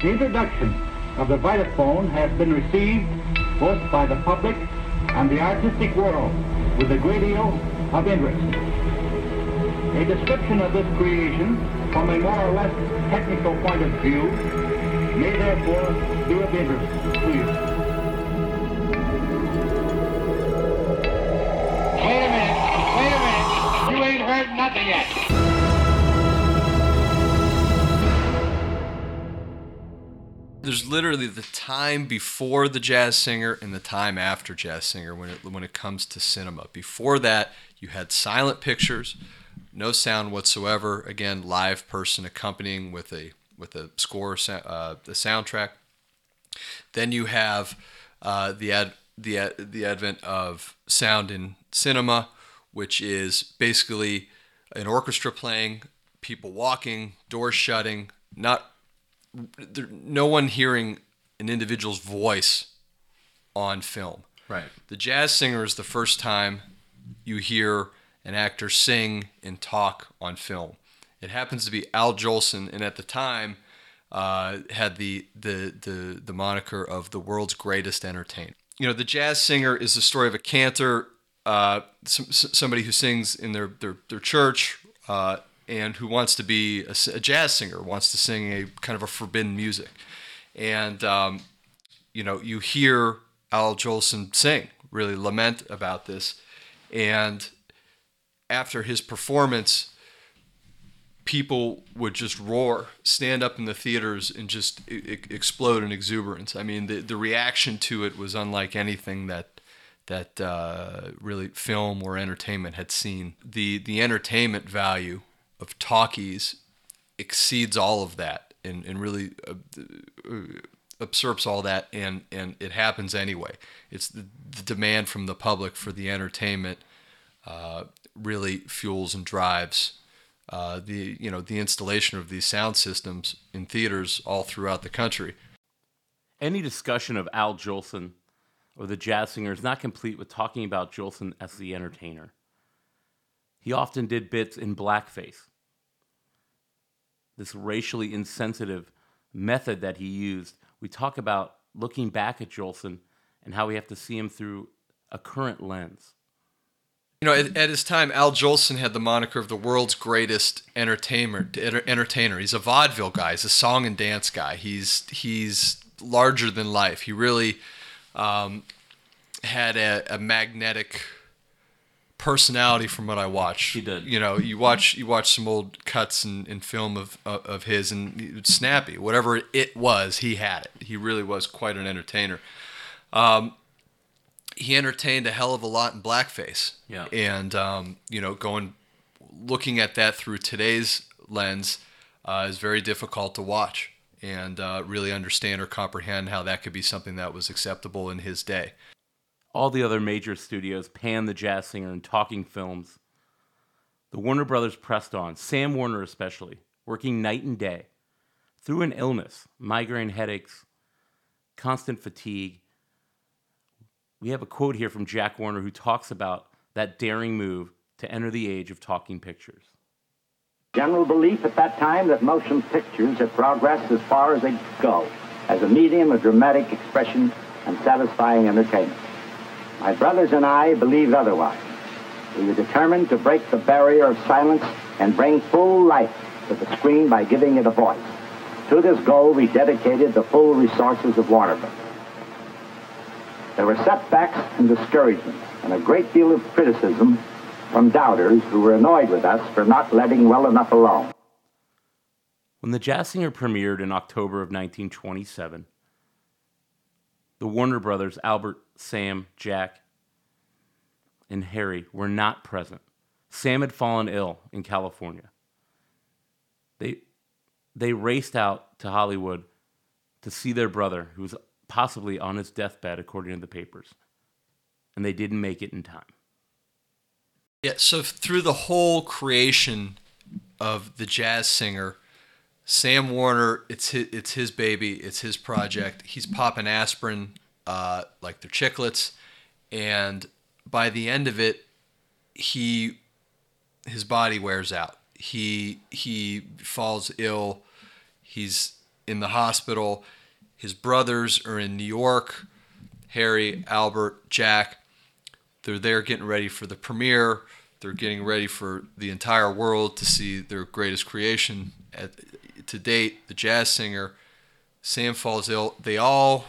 The introduction of the Vitaphone has been received both by the public and the artistic world with a great deal of interest. A description of this creation from a more or less technical point of view may therefore be of interest to you. Heard nothing yet. There's literally the time before the jazz singer and the time after jazz singer when it when it comes to cinema. Before that, you had silent pictures, no sound whatsoever. Again, live person accompanying with a with a score, uh, the soundtrack. Then you have uh, the ad, the ad, the advent of sound in cinema, which is basically an orchestra playing, people walking, doors shutting, not there, no one hearing an individual's voice on film. Right. The jazz singer is the first time you hear an actor sing and talk on film. It happens to be Al Jolson, and at the time uh, had the, the the the moniker of the world's greatest entertainer. You know, the jazz singer is the story of a cantor, uh, some, somebody who sings in their their, their church, uh, and who wants to be a, a, jazz singer, wants to sing a kind of a forbidden music, and um, you know, you hear Al Jolson sing, really lament about this, and after his performance, people would just roar, stand up in the theaters, and just I- explode in exuberance. I mean, the the reaction to it was unlike anything that that uh, really film or entertainment had seen. The the entertainment value of talkies exceeds all of that, and and really. Uh, usurps all that and and it happens anyway it's the, the demand from the public for the entertainment uh, really fuels and drives uh, the you know the installation of these sound systems in theaters all throughout the country. Any discussion of Al Jolson or the jazz singer is not complete with talking about Jolson as the entertainer. He often did bits in blackface. This racially insensitive method that he used. We talk about looking back at Jolson and how we have to see him through a current lens. You know, at, at, his time, Al Jolson had the moniker of the world's greatest entertainer. Entertainer. He's a vaudeville guy. He's a song and dance guy. He's he's larger than life. He really um, had a, a, magnetic personality, from what I watched. He did. You know, you watch you watch some old cuts and, and film of of his, and snappy. Whatever it was, he had it. He really was quite an entertainer. Um, he entertained a hell of a lot in blackface. Yeah. And um, you know, going looking at that through today's lens uh, is very difficult to watch and uh, really understand or comprehend how that could be something that was acceptable in his day. All the other major studios panned the jazz singer in talking films. The Warner Brothers pressed on, Sam Warner especially, working night and day. Through an illness, migraine headaches, constant fatigue, we have a quote here from Jack Warner who talks about that daring move to enter the age of talking pictures. General belief at that time that motion pictures had progressed as far as they could go as a medium of dramatic expression and satisfying entertainment. My brothers and I believed otherwise. We were determined to break the barrier of silence and bring full life to the screen by giving it a voice. To this goal, we dedicated the full resources of Warner Brothers. There were setbacks and discouragements and a great deal of criticism from doubters who were annoyed with us for not letting well enough alone. When the Jazz Singer premiered in October of 1927, the Warner brothers, Albert, Sam, Jack, and Harry, were not present. Sam had fallen ill in California. They, they raced out to Hollywood to see their brother, who was possibly on his deathbed, according to the papers. And they didn't make it in time. Yeah, so through the whole creation of the jazz singer, Sam Warner, it's his, it's his baby, it's his project. He's popping aspirin uh, like they're chiclets, and by the end of it, he his body wears out. He he falls ill. He's in the hospital. His brothers are in New York. Harry, Albert, Jack. They're there getting ready for the premiere. They're getting ready for the entire world to see their greatest creation at, to date, the jazz singer. Sam falls ill. They all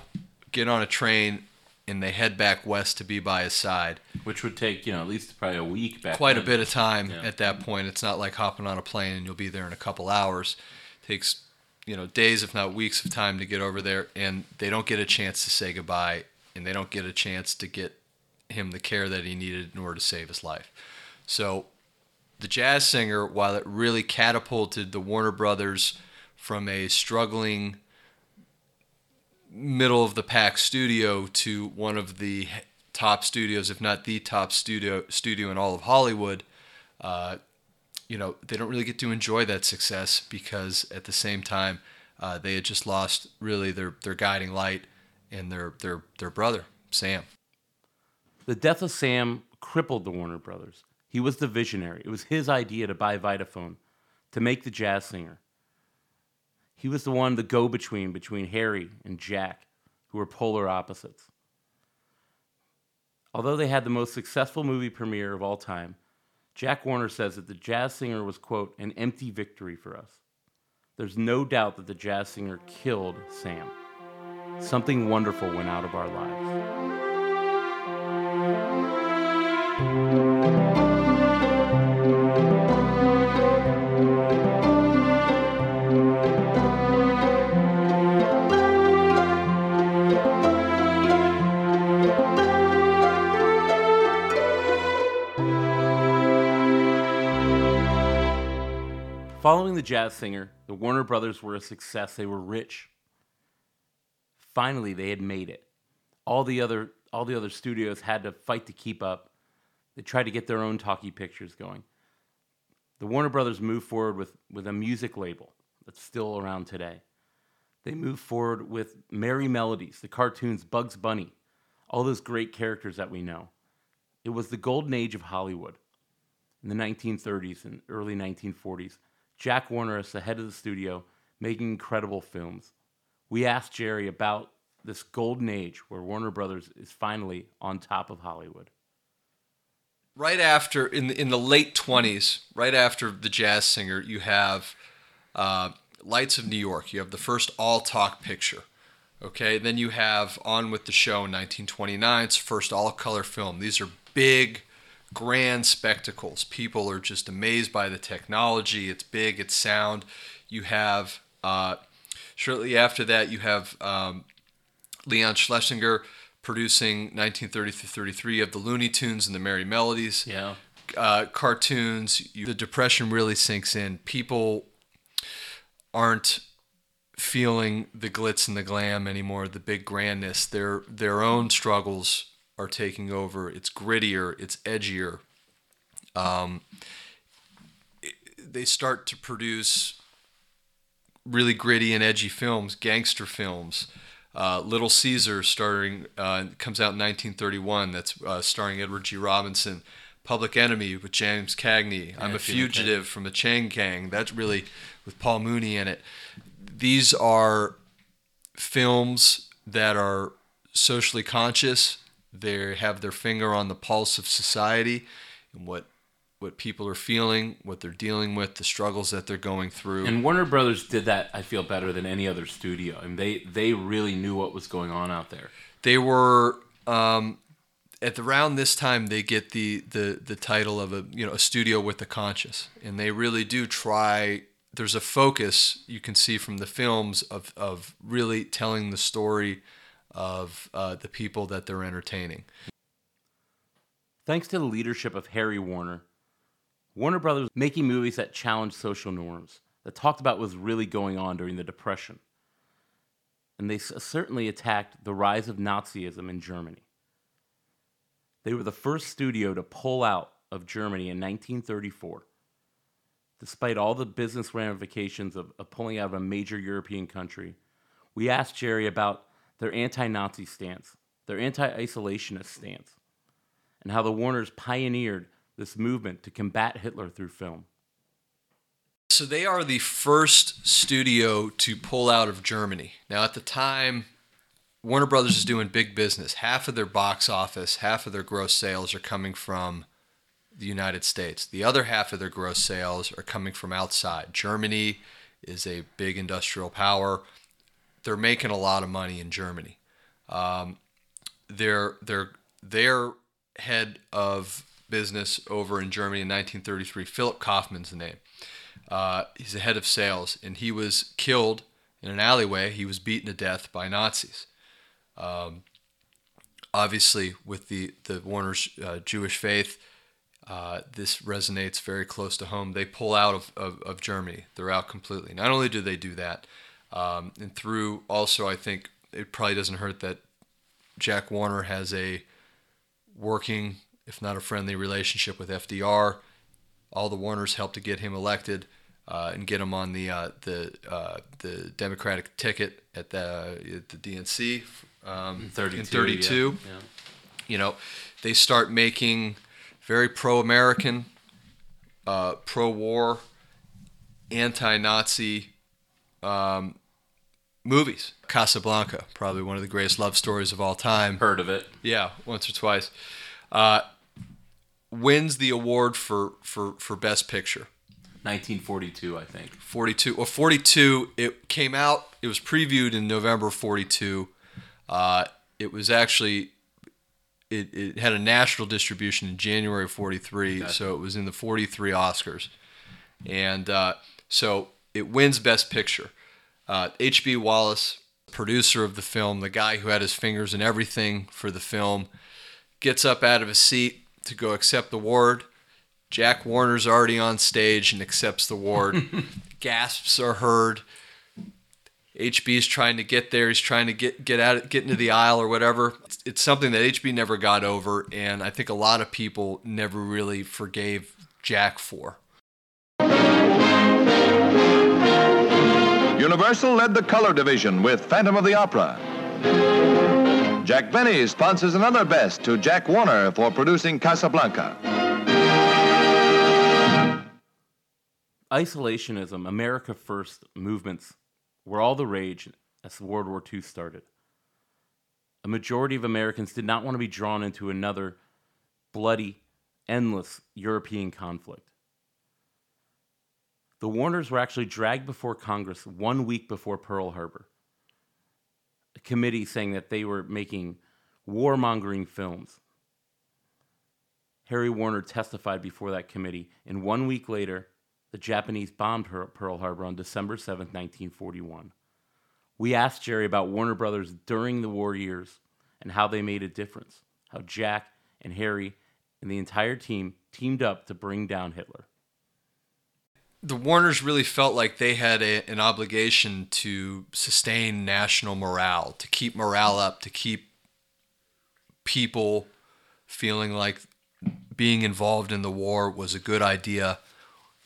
get on a train and they head back west to be by his side. Which would take, you know, at least probably a week back. Quite a bit of time Yeah. at that point. It's not like hopping on a plane and you'll be there in a couple hours. It takes, you know, days if not weeks of time to get over there and they don't get a chance to say goodbye and they don't get a chance to get him the care that he needed in order to save his life. So the jazz singer, while it really catapulted the Warner Brothers from a struggling middle of the pack studio to one of the top studios, if not the top studio studio in all of Hollywood, uh, you know, they don't really get to enjoy that success because at the same time, uh, they had just lost really their, their guiding light and their, their, their brother, Sam. The death of Sam crippled the Warner Brothers. He was the visionary. It was his idea to buy Vitaphone, to make the jazz singer. He was the one, the go between between Harry and Jack, who were polar opposites. Although they had the most successful movie premiere of all time, Jack Warner says that the jazz singer was, quote, an empty victory for us. There's no doubt that the jazz singer killed Sam. Something wonderful went out of our lives. Following the jazz singer, the Warner Brothers were a success. They were rich. Finally, they had made it. All the other all the other studios had to fight to keep up. They tried to get their own talkie pictures going. The Warner Brothers moved forward with, with a music label that's still around today. They moved forward with Merrie Melodies, the cartoons, Bugs Bunny, all those great characters that we know. It was the golden age of Hollywood in the 1930s and early 1940s. Jack Warner is the head of the studio, making incredible films. We asked Jerry about this golden age where Warner Brothers is finally on top of Hollywood. right after in the, in the late 20s right after the jazz singer you have uh, lights of new york you have the first all talk picture okay then you have on with the show in 1929 it's first all color film these are big grand spectacles people are just amazed by the technology it's big it's sound you have uh, shortly after that you have um, Leon Schlesinger producing 1930 through 33 of the Looney Tunes and the Merrie Melodies. Yeah. Uh, cartoons. You, the depression really sinks in. People aren't feeling the glitz and the glam anymore, the big grandness. Their their own struggles are taking over. It's grittier. It's edgier. Um, it- they start to produce really gritty and edgy films, gangster films. Uh, Little Caesar, starring uh, comes out in 1931. That's uh, starring Edward G. Robinson. Public Enemy with James Cagney. I'm a fugitive from the Chain Gang. That's really with Paul Muni in it. These are films that are socially conscious. They have their finger on the pulse of society and what what people are feeling, what they're dealing with, the struggles that they're going through. And Warner Brothers did that, I feel, better than any other studio. I mean, they, they really knew what was going on out there. they were um, at around this time they get the, the the title of a you know a studio with the conscious and they really do try there's a focus you can see from the films of, of really telling the story of uh, the people that they're entertaining Thanks to the leadership of Harry Warner, Warner Brothers was making movies that challenged social norms, that talked about what was really going on during the Depression. And they certainly attacked the rise of Nazism in Germany. They were the first studio to pull out of Germany in 1934. despite all the business ramifications of, of pulling out of a major European country. We asked Jerry about their anti Nazi stance, their anti isolationist stance, and how the Warners pioneered this movement to combat Hitler through film. So they are the first studio to pull out of Germany. Now, at the time, Warner Brothers is doing big business. Half of their box office, half of their gross sales are coming from the United States. The other half of their gross sales are coming from outside. Germany is a big industrial power. They're making a lot of money in Germany. Um, their their their head of business over in Germany in 1933, Philip Kaufman's the name. Uh, he's the head of sales, and he was killed in an alleyway. He was beaten to death by Nazis. Um, obviously, with the the Warner's uh, Jewish faith, uh, this resonates very close to home. They pull out of, of, of, Germany. They're out completely. Not only do they do that, um, and through also, I think it probably doesn't hurt that Jack Warner has a working, if not a friendly relationship with FDR. All the Warners helped to get him elected uh, and get him on the uh, the uh, the Democratic ticket at the at the DNC um, 32, in 32. Yeah. Yeah. You know, they start making very pro-American, uh, pro-war, anti-Nazi um, movies. Casablanca, probably one of the greatest love stories of all time. Heard of it? Yeah, once or twice. Uh, wins the award for, for, for Best Picture. 1942, I think. 42. Well, 42. It came out. It was previewed in November 42. Uh, it was actually it, it had a national distribution in January of 43, gotcha. so it was in the 43 Oscars. And uh, so it wins Best Picture. H.B. Uh, Wallis, producer of the film, the guy who had his fingers in everything for the film, gets up out of his seat to go accept the award. Jack Warner's already on stage and accepts the award. Gasps are heard. HB is trying to get there. He's trying to get get out, get into the aisle or whatever. It's, it's, something that HB never got over, and I think a lot of people never really forgave Jack for. Universal led the color division with Phantom of the Opera. Jack Benny sponsors another best to Jack Warner for producing Casablanca. Isolationism, America First movements were all the rage as World War II started. A majority of Americans did not want to be drawn into another bloody, endless European conflict. The Warners were actually dragged before Congress one week before Pearl Harbor. A committee saying that they were making warmongering films. Harry Warner testified before that committee, and one week later, the Japanese bombed Pearl Harbor on December 7, 1941. We asked Jerry about Warner Brothers during the war years and how they made a difference, how Jack and Harry and the entire team teamed up to bring down Hitler. The Warners really felt like they had a, an obligation to sustain national morale, to keep morale up, to keep people feeling like being involved in the war was a good idea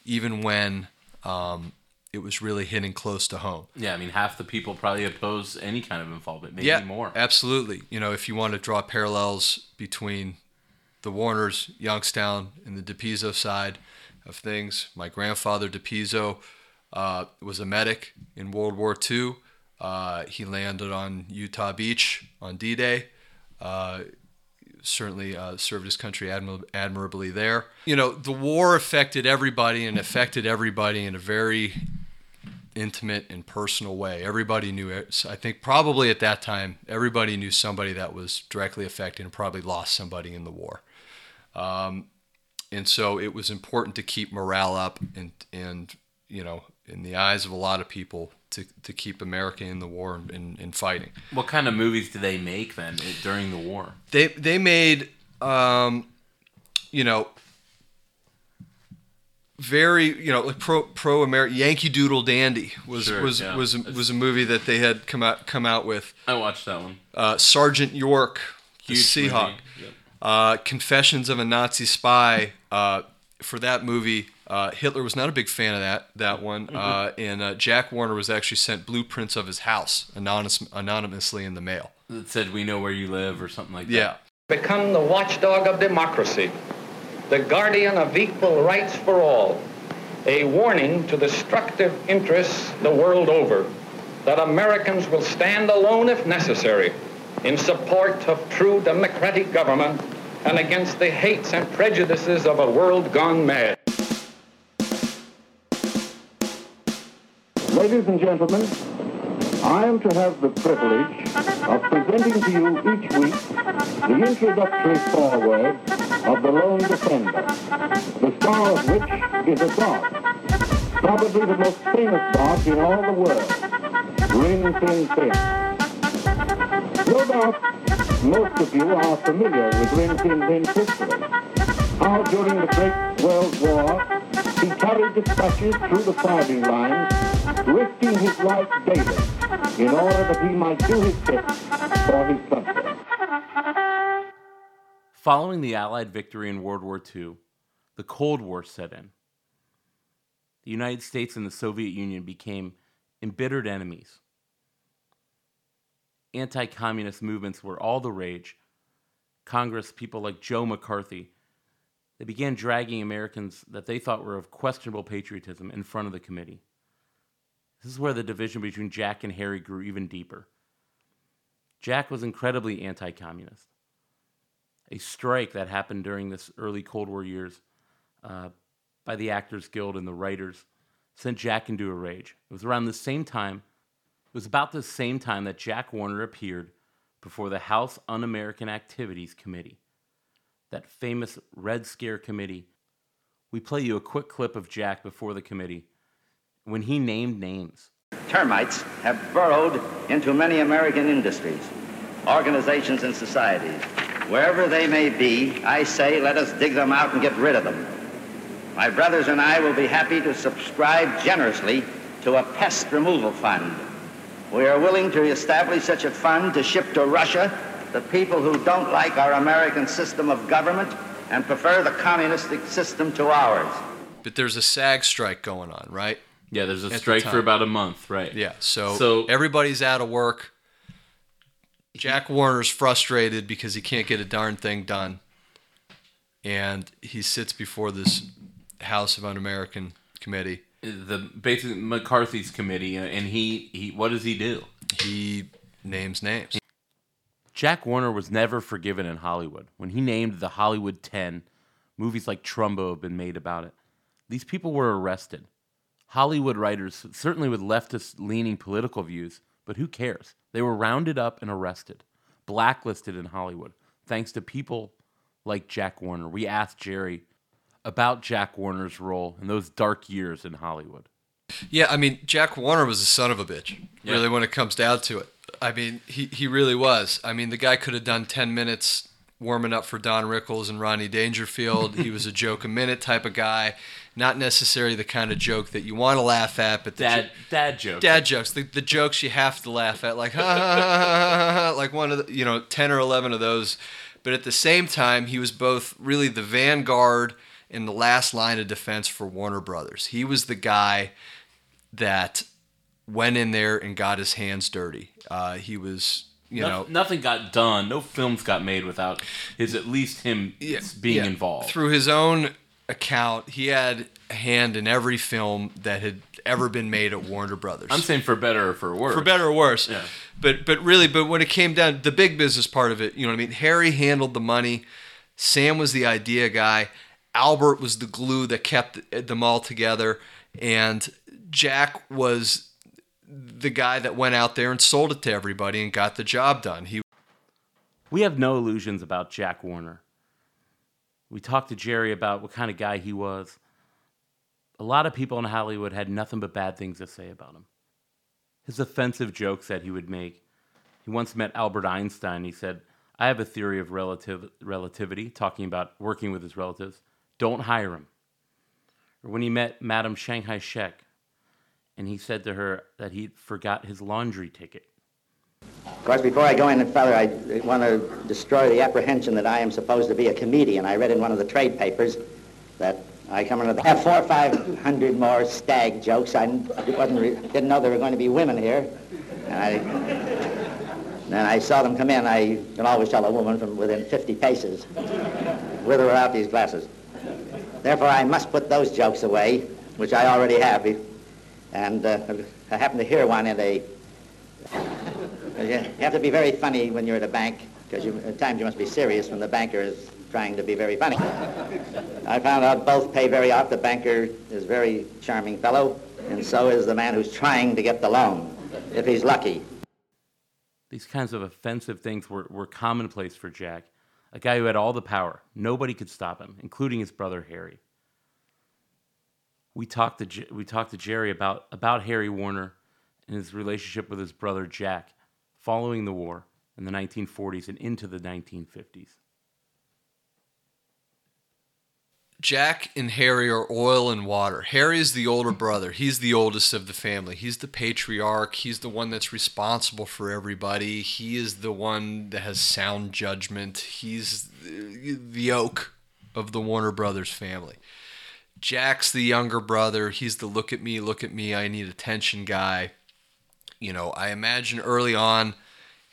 even when um, it was really hitting close to home. Yeah, I mean, half the people probably oppose any kind of involvement, maybe yeah, more. Absolutely. You know, if you want to draw parallels between the Warners, Youngstown, and the DePizzo side of things, my grandfather DePizzo uh, was a medic in World War II. Uh, he landed on Utah Beach on D-Day. Uh, certainly uh, served his country admir- admirably there. You know, the war affected everybody and affected everybody in a very intimate and personal way. Everybody knew it. I think probably at that time, everybody knew somebody that was directly affected and probably lost somebody in the war. Um, and so it was important to keep morale up and, and, you know, in the eyes of a lot of people, to, to keep America in the war and, and, fighting. What kind of movies do they make then during the war? They they made, um, you know, very you know like pro pro American Yankee Doodle Dandy was sure, was yeah. was was a movie that they had come out come out with. I watched that one. Uh, Sergeant York, Huge Seahawk. Yep. Uh, Confessions of a Nazi Spy. Uh, for that movie, Uh, Hitler was not a big fan of that that one, Mm-hmm. uh, and uh, Jack Warner was actually sent blueprints of his house anonymous, anonymously in the mail. It said, "We know where you live" or something like that. Yeah, become the watchdog of democracy, the guardian of equal rights for all, a warning to destructive interests the world over that Americans will stand alone if necessary in support of true democratic government and against the hates and prejudices of a world gone mad. Ladies and gentlemen, I am to have the privilege of presenting to you each week the introductory foreword of The Lone Defender, the star of which is a god, probably the most famous god in all the world, Rin Tin Tin. No doubt most of you are familiar with Tin's history, how during the Great World War he carried dispatches through the firing lines, risking his life daily in order that he might do his bit for his country. Following the Allied victory in World War II, the Cold War set in. The United States and the Soviet Union became embittered enemies. Anti communist movements were all the rage. Congress, people like Joe McCarthy, they began dragging Americans that they thought were of questionable patriotism in front of the committee. This is where the division between Jack and Harry grew even deeper. Jack was incredibly anti communist. A strike that happened during this early Cold War years uh, by the Actors Guild and the writers sent Jack into a rage. It was around the same time, it was about the same time that Jack Warner appeared before the House Un American Activities Committee, that famous Red Scare Committee. We play you a quick clip of Jack before the committee when he named names. Termites have burrowed into many American industries, organizations, and societies. Wherever they may be, I say let us dig them out and get rid of them. My brothers and I will be happy to subscribe generously to a pest removal fund. We are willing to establish such a fund to ship to Russia the people who don't like our American system of government and prefer the communistic system to ours. but there's a SAG strike going on, right? Yeah, there's a the strike for about a month, right? Yeah, so, So- everybody's out of work. Jack Warner's frustrated because he can't get a darn thing done. And he sits before this House of Un-American committee. The basically McCarthy's committee, uh, and he, he what does he do? He names names. Jack Warner was never forgiven in Hollywood. When he named the Hollywood 10, movies like Trumbo have been made about it. These people were arrested. Hollywood writers, certainly with leftist leaning political views, but who cares? They were rounded up and arrested, blacklisted in Hollywood, thanks to people like Jack Warner. We asked Jerry about Jack Warner's role in those dark years in Hollywood. Yeah, I mean, Jack Warner was a son of a bitch, Yeah. really, when it comes down to it. I mean, he, he really was. I mean, the guy could have done 10 minutes warming up for Don Rickles and Rodney Dangerfield. he was a joke a minute type of guy, not necessarily the kind of joke that you want to laugh at, but the Dad, jo- dad joke. dad jokes, the, the jokes you have to laugh at, like, ha, ha, ha, ha, ha, ha, like one of the, you know, 10 or 11 of those. But at the same time, he was both really the vanguard and the last line of defense for Warner Brothers. He was the guy that went in there and got his hands dirty. Uh, he was, you No- know, nothing got done. No films got made without his at least him being yeah, involved. Through his own account, he had a hand in every film that had ever been made at Warner Brothers. I'm saying for better or for worse. for better or worse. Yeah. But but really, but when it came down the big business part of it, you know what I mean. Harry handled the money. Sam was the idea guy. Albert was the glue that kept them all together, and Jack was the guy that went out there and sold it to everybody and got the job done. He We have no illusions about Jack Warner. We talked to Jerry about what kind of guy he was. A lot of people in Hollywood had nothing but bad things to say about him. His offensive jokes that he would make. He once met Albert Einstein. He said, I have a theory of relative, relativity, talking about working with his relatives. Don't hire him. Or when he met Madame Chiang Kai-shek, and he said to her that he forgot his laundry ticket. Of course, before I go any further, I want to destroy the apprehension that I am supposed to be a comedian. I read in one of the trade papers that I come in. I have four or five hundred more stag jokes. I wasn't re- didn't know there were going to be women here, and I. Then I saw them come in. I can always tell a woman from within 50 paces, with or without these glasses. Therefore, I must put those jokes away, which I already have. And uh, I happened to hear one in a. You have to be very funny when you're at a bank, because at times you must be serious when the banker is trying to be very funny. I found out both pay very off. The banker is a very charming fellow, and so is the man who's trying to get the loan, if he's lucky. These kinds of offensive things were, were commonplace for Jack, a guy who had all the power. Nobody could stop him, including his brother Harry. We talked to, we talked to Jerry about, about Harry Warner and his relationship with his brother Jack following the war in the 1940s and into the 1950s. Jack and Harry are oil and water. Harry is the older brother. He's the oldest of the family. He's the patriarch. He's the one that's responsible for everybody. He is the one that has sound judgment. He's the oak of the Warner Brothers family. Jack's the younger brother. He's the look at me, look at me, I need attention guy. You know, I imagine early on,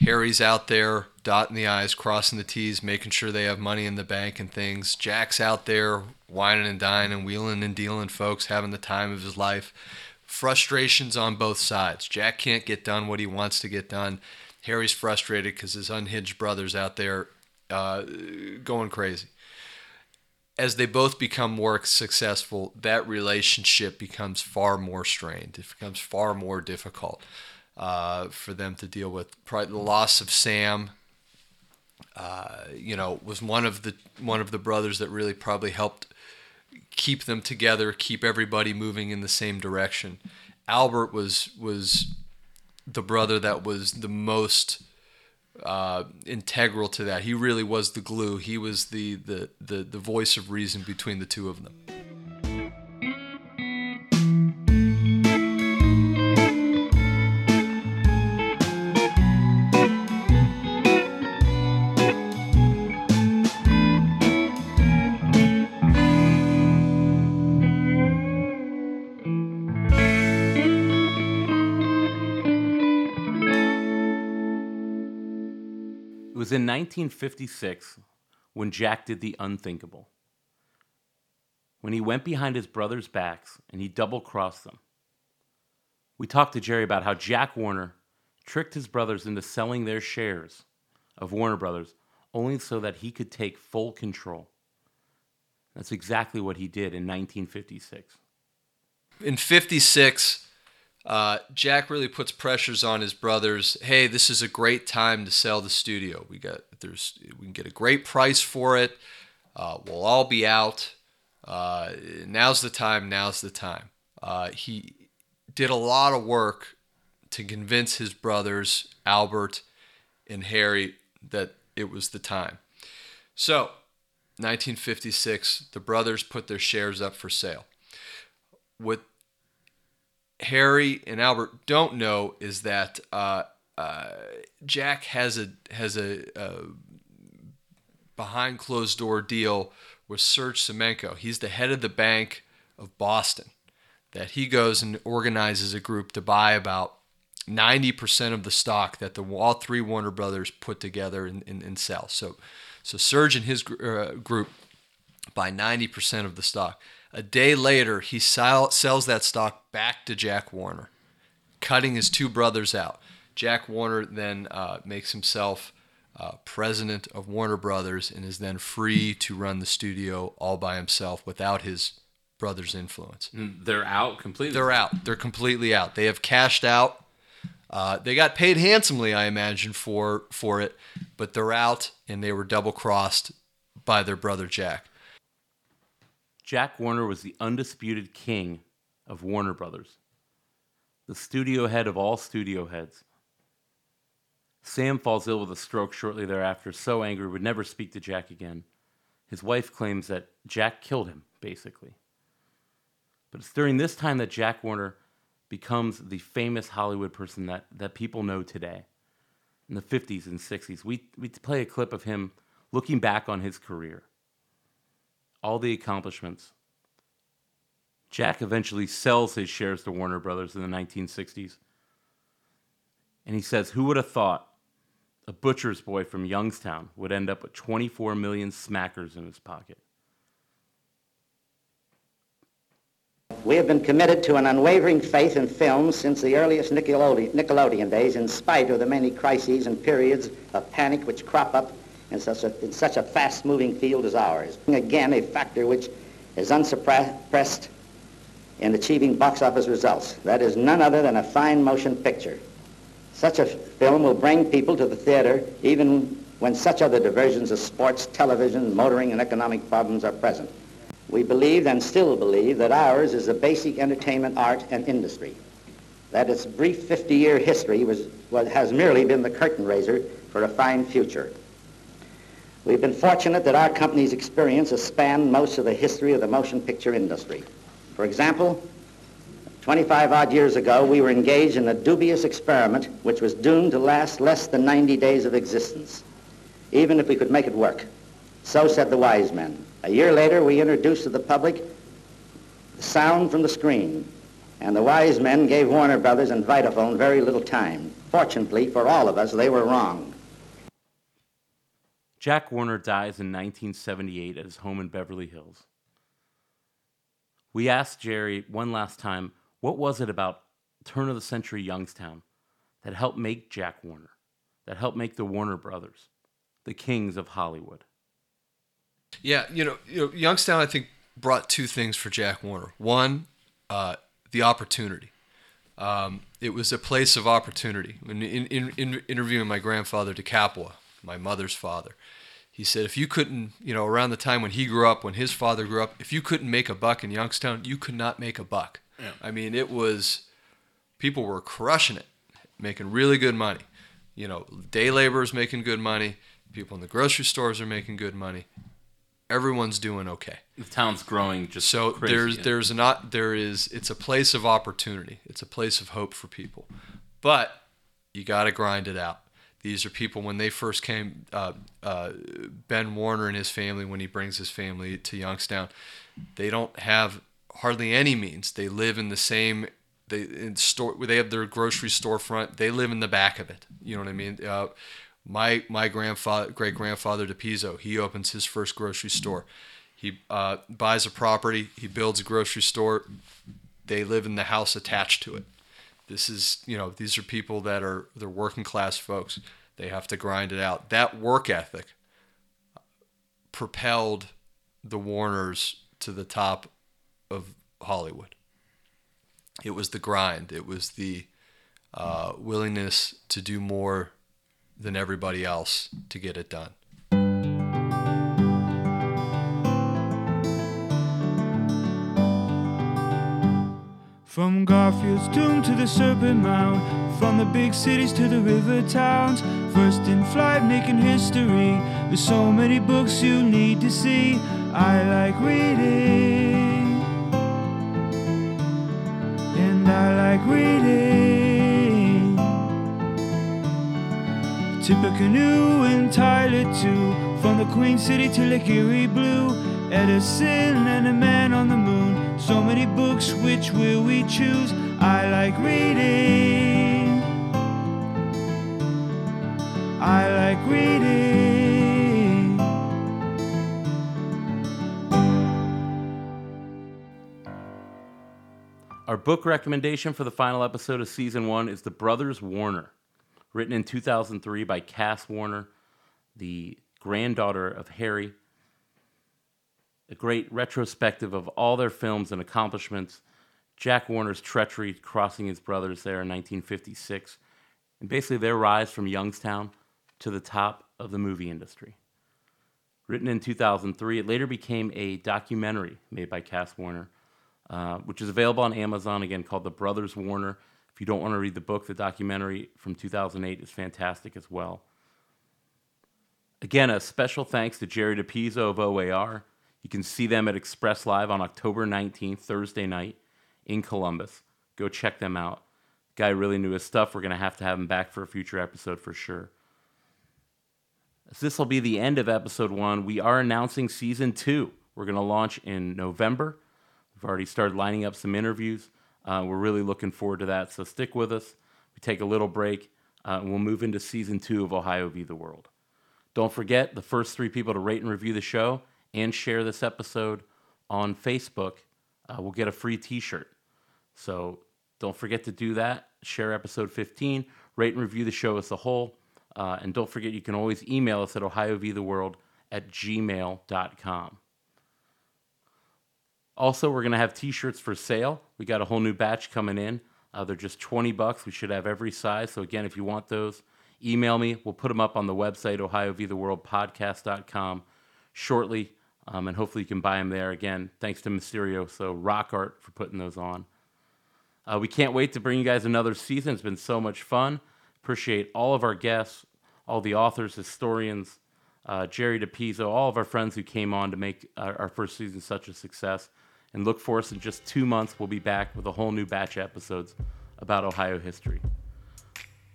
Harry's out there dotting the I's, crossing the T's, making sure they have money in the bank and things. Jack's out there wining and dining, and wheeling and dealing, folks, having the time of his life. Frustrations on both sides. Jack can't get done what he wants to get done. Harry's frustrated because his unhinged brother's out there uh, going crazy. As they both become more successful, that relationship becomes far more strained. It becomes far more difficult uh, for them to deal with. Probably the loss of Sam, uh, you know, was one of the one of the brothers that really probably helped keep them together, keep everybody moving in the same direction. Albert was was the brother that was the most uh, integral to that. He really was the glue. He was the, the the the voice of reason between the two of them. 1956 when Jack did the unthinkable. When he went behind his brothers' backs and he double crossed them. We talked to Jerry about how Jack Warner tricked his brothers into selling their shares of Warner Brothers only so that he could take full control. That's exactly what he did in 1956. In 56, uh, Jack really puts pressures on his brothers. Hey, this is a great time to sell the studio. We got there's we can get a great price for it. Uh, we'll all be out. Uh, now's the time. Now's the time. Uh, he did a lot of work to convince his brothers Albert and Harry that it was the time. So, 1956, the brothers put their shares up for sale. What Harry and Albert don't know is that uh, uh, Jack has a has a, a, behind closed door deal with Serge Semenenko. He's the head of the Bank of Boston. That he goes and organizes a group to buy about 90% of the stock that the all three Warner Brothers put together and, and, and sell. So, so Serge and his uh, group buy 90% of the stock. A day later, he sell, sells that stock back to Jack Warner, cutting his two brothers out. Jack Warner then uh, makes himself uh, president of Warner Brothers and is then free to run the studio all by himself without his brother's influence. They're out completely. They're out. They're completely out. They have cashed out. Uh, they got paid handsomely, I imagine, for for it, but they're out, and they were double crossed by their brother Jack. Jack Warner was the undisputed king of Warner Brothers, the studio head of all studio heads. Sam falls ill with a stroke shortly thereafter, so angry would never speak to Jack again. His wife claims that Jack killed him, basically. But it's during this time that Jack Warner becomes the famous Hollywood person that, that people know today. In the 50s and 60s, we, we play a clip of him looking back on his career all the accomplishments, Jack eventually sells his shares to Warner Brothers in the 1960s. And he says, Who would have thought a butcher's boy from Youngstown would end up with 24 million smackers in his pocket? We have been committed to an unwavering faith in films since the earliest Nickelodeon, Nickelodeon days, in spite of the many crises and periods of panic which crop up in such a, in such a fast-moving field as ours. Again, a factor which is unsuppressed in achieving box office results. That is none other than a fine motion picture. Such a film will bring people to the theater even when such other diversions as sports, television, motoring, and economic problems are present. We believed and still believe that ours is a basic entertainment art and industry, that its brief 50-year history was, was, has merely been the curtain raiser for a fine future. We've been fortunate that our company's experience has spanned most of the history of the motion picture industry. For example, 25 odd years ago, we were engaged in a dubious experiment which was doomed to last less than 90 days of existence, even if we could make it work. So said the wise men. A year later, we introduced to the public the sound from the screen, and the wise men gave Warner Brothers and Vitaphone very little time. Fortunately for all of us, they were wrong. Jack Warner dies in 1978 at his home in Beverly Hills. We asked Jerry one last time what was it about turn of the century Youngstown that helped make Jack Warner, that helped make the Warner Brothers, the kings of Hollywood? Yeah, you know, you know Youngstown, I think, brought two things for Jack Warner. One, uh, the opportunity. Um, it was a place of opportunity. In, in, in interviewing my grandfather, DeCapua, my mother's father, he said if you couldn't, you know, around the time when he grew up, when his father grew up, if you couldn't make a buck in Youngstown, you could not make a buck. Yeah. I mean, it was people were crushing it, making really good money. You know, day laborers making good money. People in the grocery stores are making good money. Everyone's doing okay. The town's growing just so crazy. there's there's not there is it's a place of opportunity. It's a place of hope for people, but you got to grind it out. These are people when they first came. Uh, uh, ben Warner and his family, when he brings his family to Youngstown, they don't have hardly any means. They live in the same they in store. They have their grocery storefront. They live in the back of it. You know what I mean? Uh, my my grandfather, great grandfather DePizzo, he opens his first grocery store. He uh, buys a property. He builds a grocery store. They live in the house attached to it. This is, you know, these are people that are they're working class folks. They have to grind it out. That work ethic propelled the Warners to the top of Hollywood. It was the grind. It was the uh, willingness to do more than everybody else to get it done. From Garfield's tomb to the Serpent Mound, from the big cities to the river towns, first in flight making history. There's so many books you need to see. I like reading, and I like reading. Tippecanoe and Tyler too, from the Queen City to Lake Erie Blue, Edison and a man on the moon. So many books, which will we choose? I like reading. I like reading. Our book recommendation for the final episode of season one is The Brothers Warner, written in 2003 by Cass Warner, the granddaughter of Harry a great retrospective of all their films and accomplishments. Jack Warner's treachery crossing his brothers there in 1956, and basically their rise from Youngstown to the top of the movie industry. Written in 2003, it later became a documentary made by Cass Warner, uh, which is available on Amazon again called The Brothers Warner. If you don't want to read the book, the documentary from 2008 is fantastic as well. Again, a special thanks to Jerry DePizzo of OAR you can see them at Express Live on October 19th, Thursday night in Columbus. Go check them out. Guy really knew his stuff. We're going to have to have him back for a future episode for sure. As this will be the end of episode one, we are announcing season two. We're going to launch in November. We've already started lining up some interviews. Uh, we're really looking forward to that. So stick with us. We take a little break, uh, and we'll move into season two of Ohio v. the World. Don't forget the first three people to rate and review the show and share this episode on Facebook uh, will get a free t shirt. So don't forget to do that. Share episode 15, rate and review the show as a whole. Uh, and don't forget, you can always email us at ohiovtheworld at gmail.com. Also, we're going to have t shirts for sale. We got a whole new batch coming in. Uh, they're just 20 bucks. We should have every size. So, again, if you want those, email me. We'll put them up on the website, ohiovtheworldpodcast.com, shortly. Um, and hopefully you can buy them there. Again, thanks to Mysterio, so Rock Art for putting those on. Uh, we can't wait to bring you guys another season. It's been so much fun. Appreciate all of our guests, all the authors, historians, uh, Jerry DePizzo, all of our friends who came on to make our, our, first season such a success. And look for us in just two months. We'll be back with a whole new batch of episodes about Ohio history.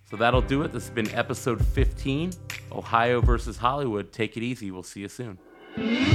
So that'll do it. This has been episode 15 Ohio versus Hollywood. Take it easy. We'll see you soon.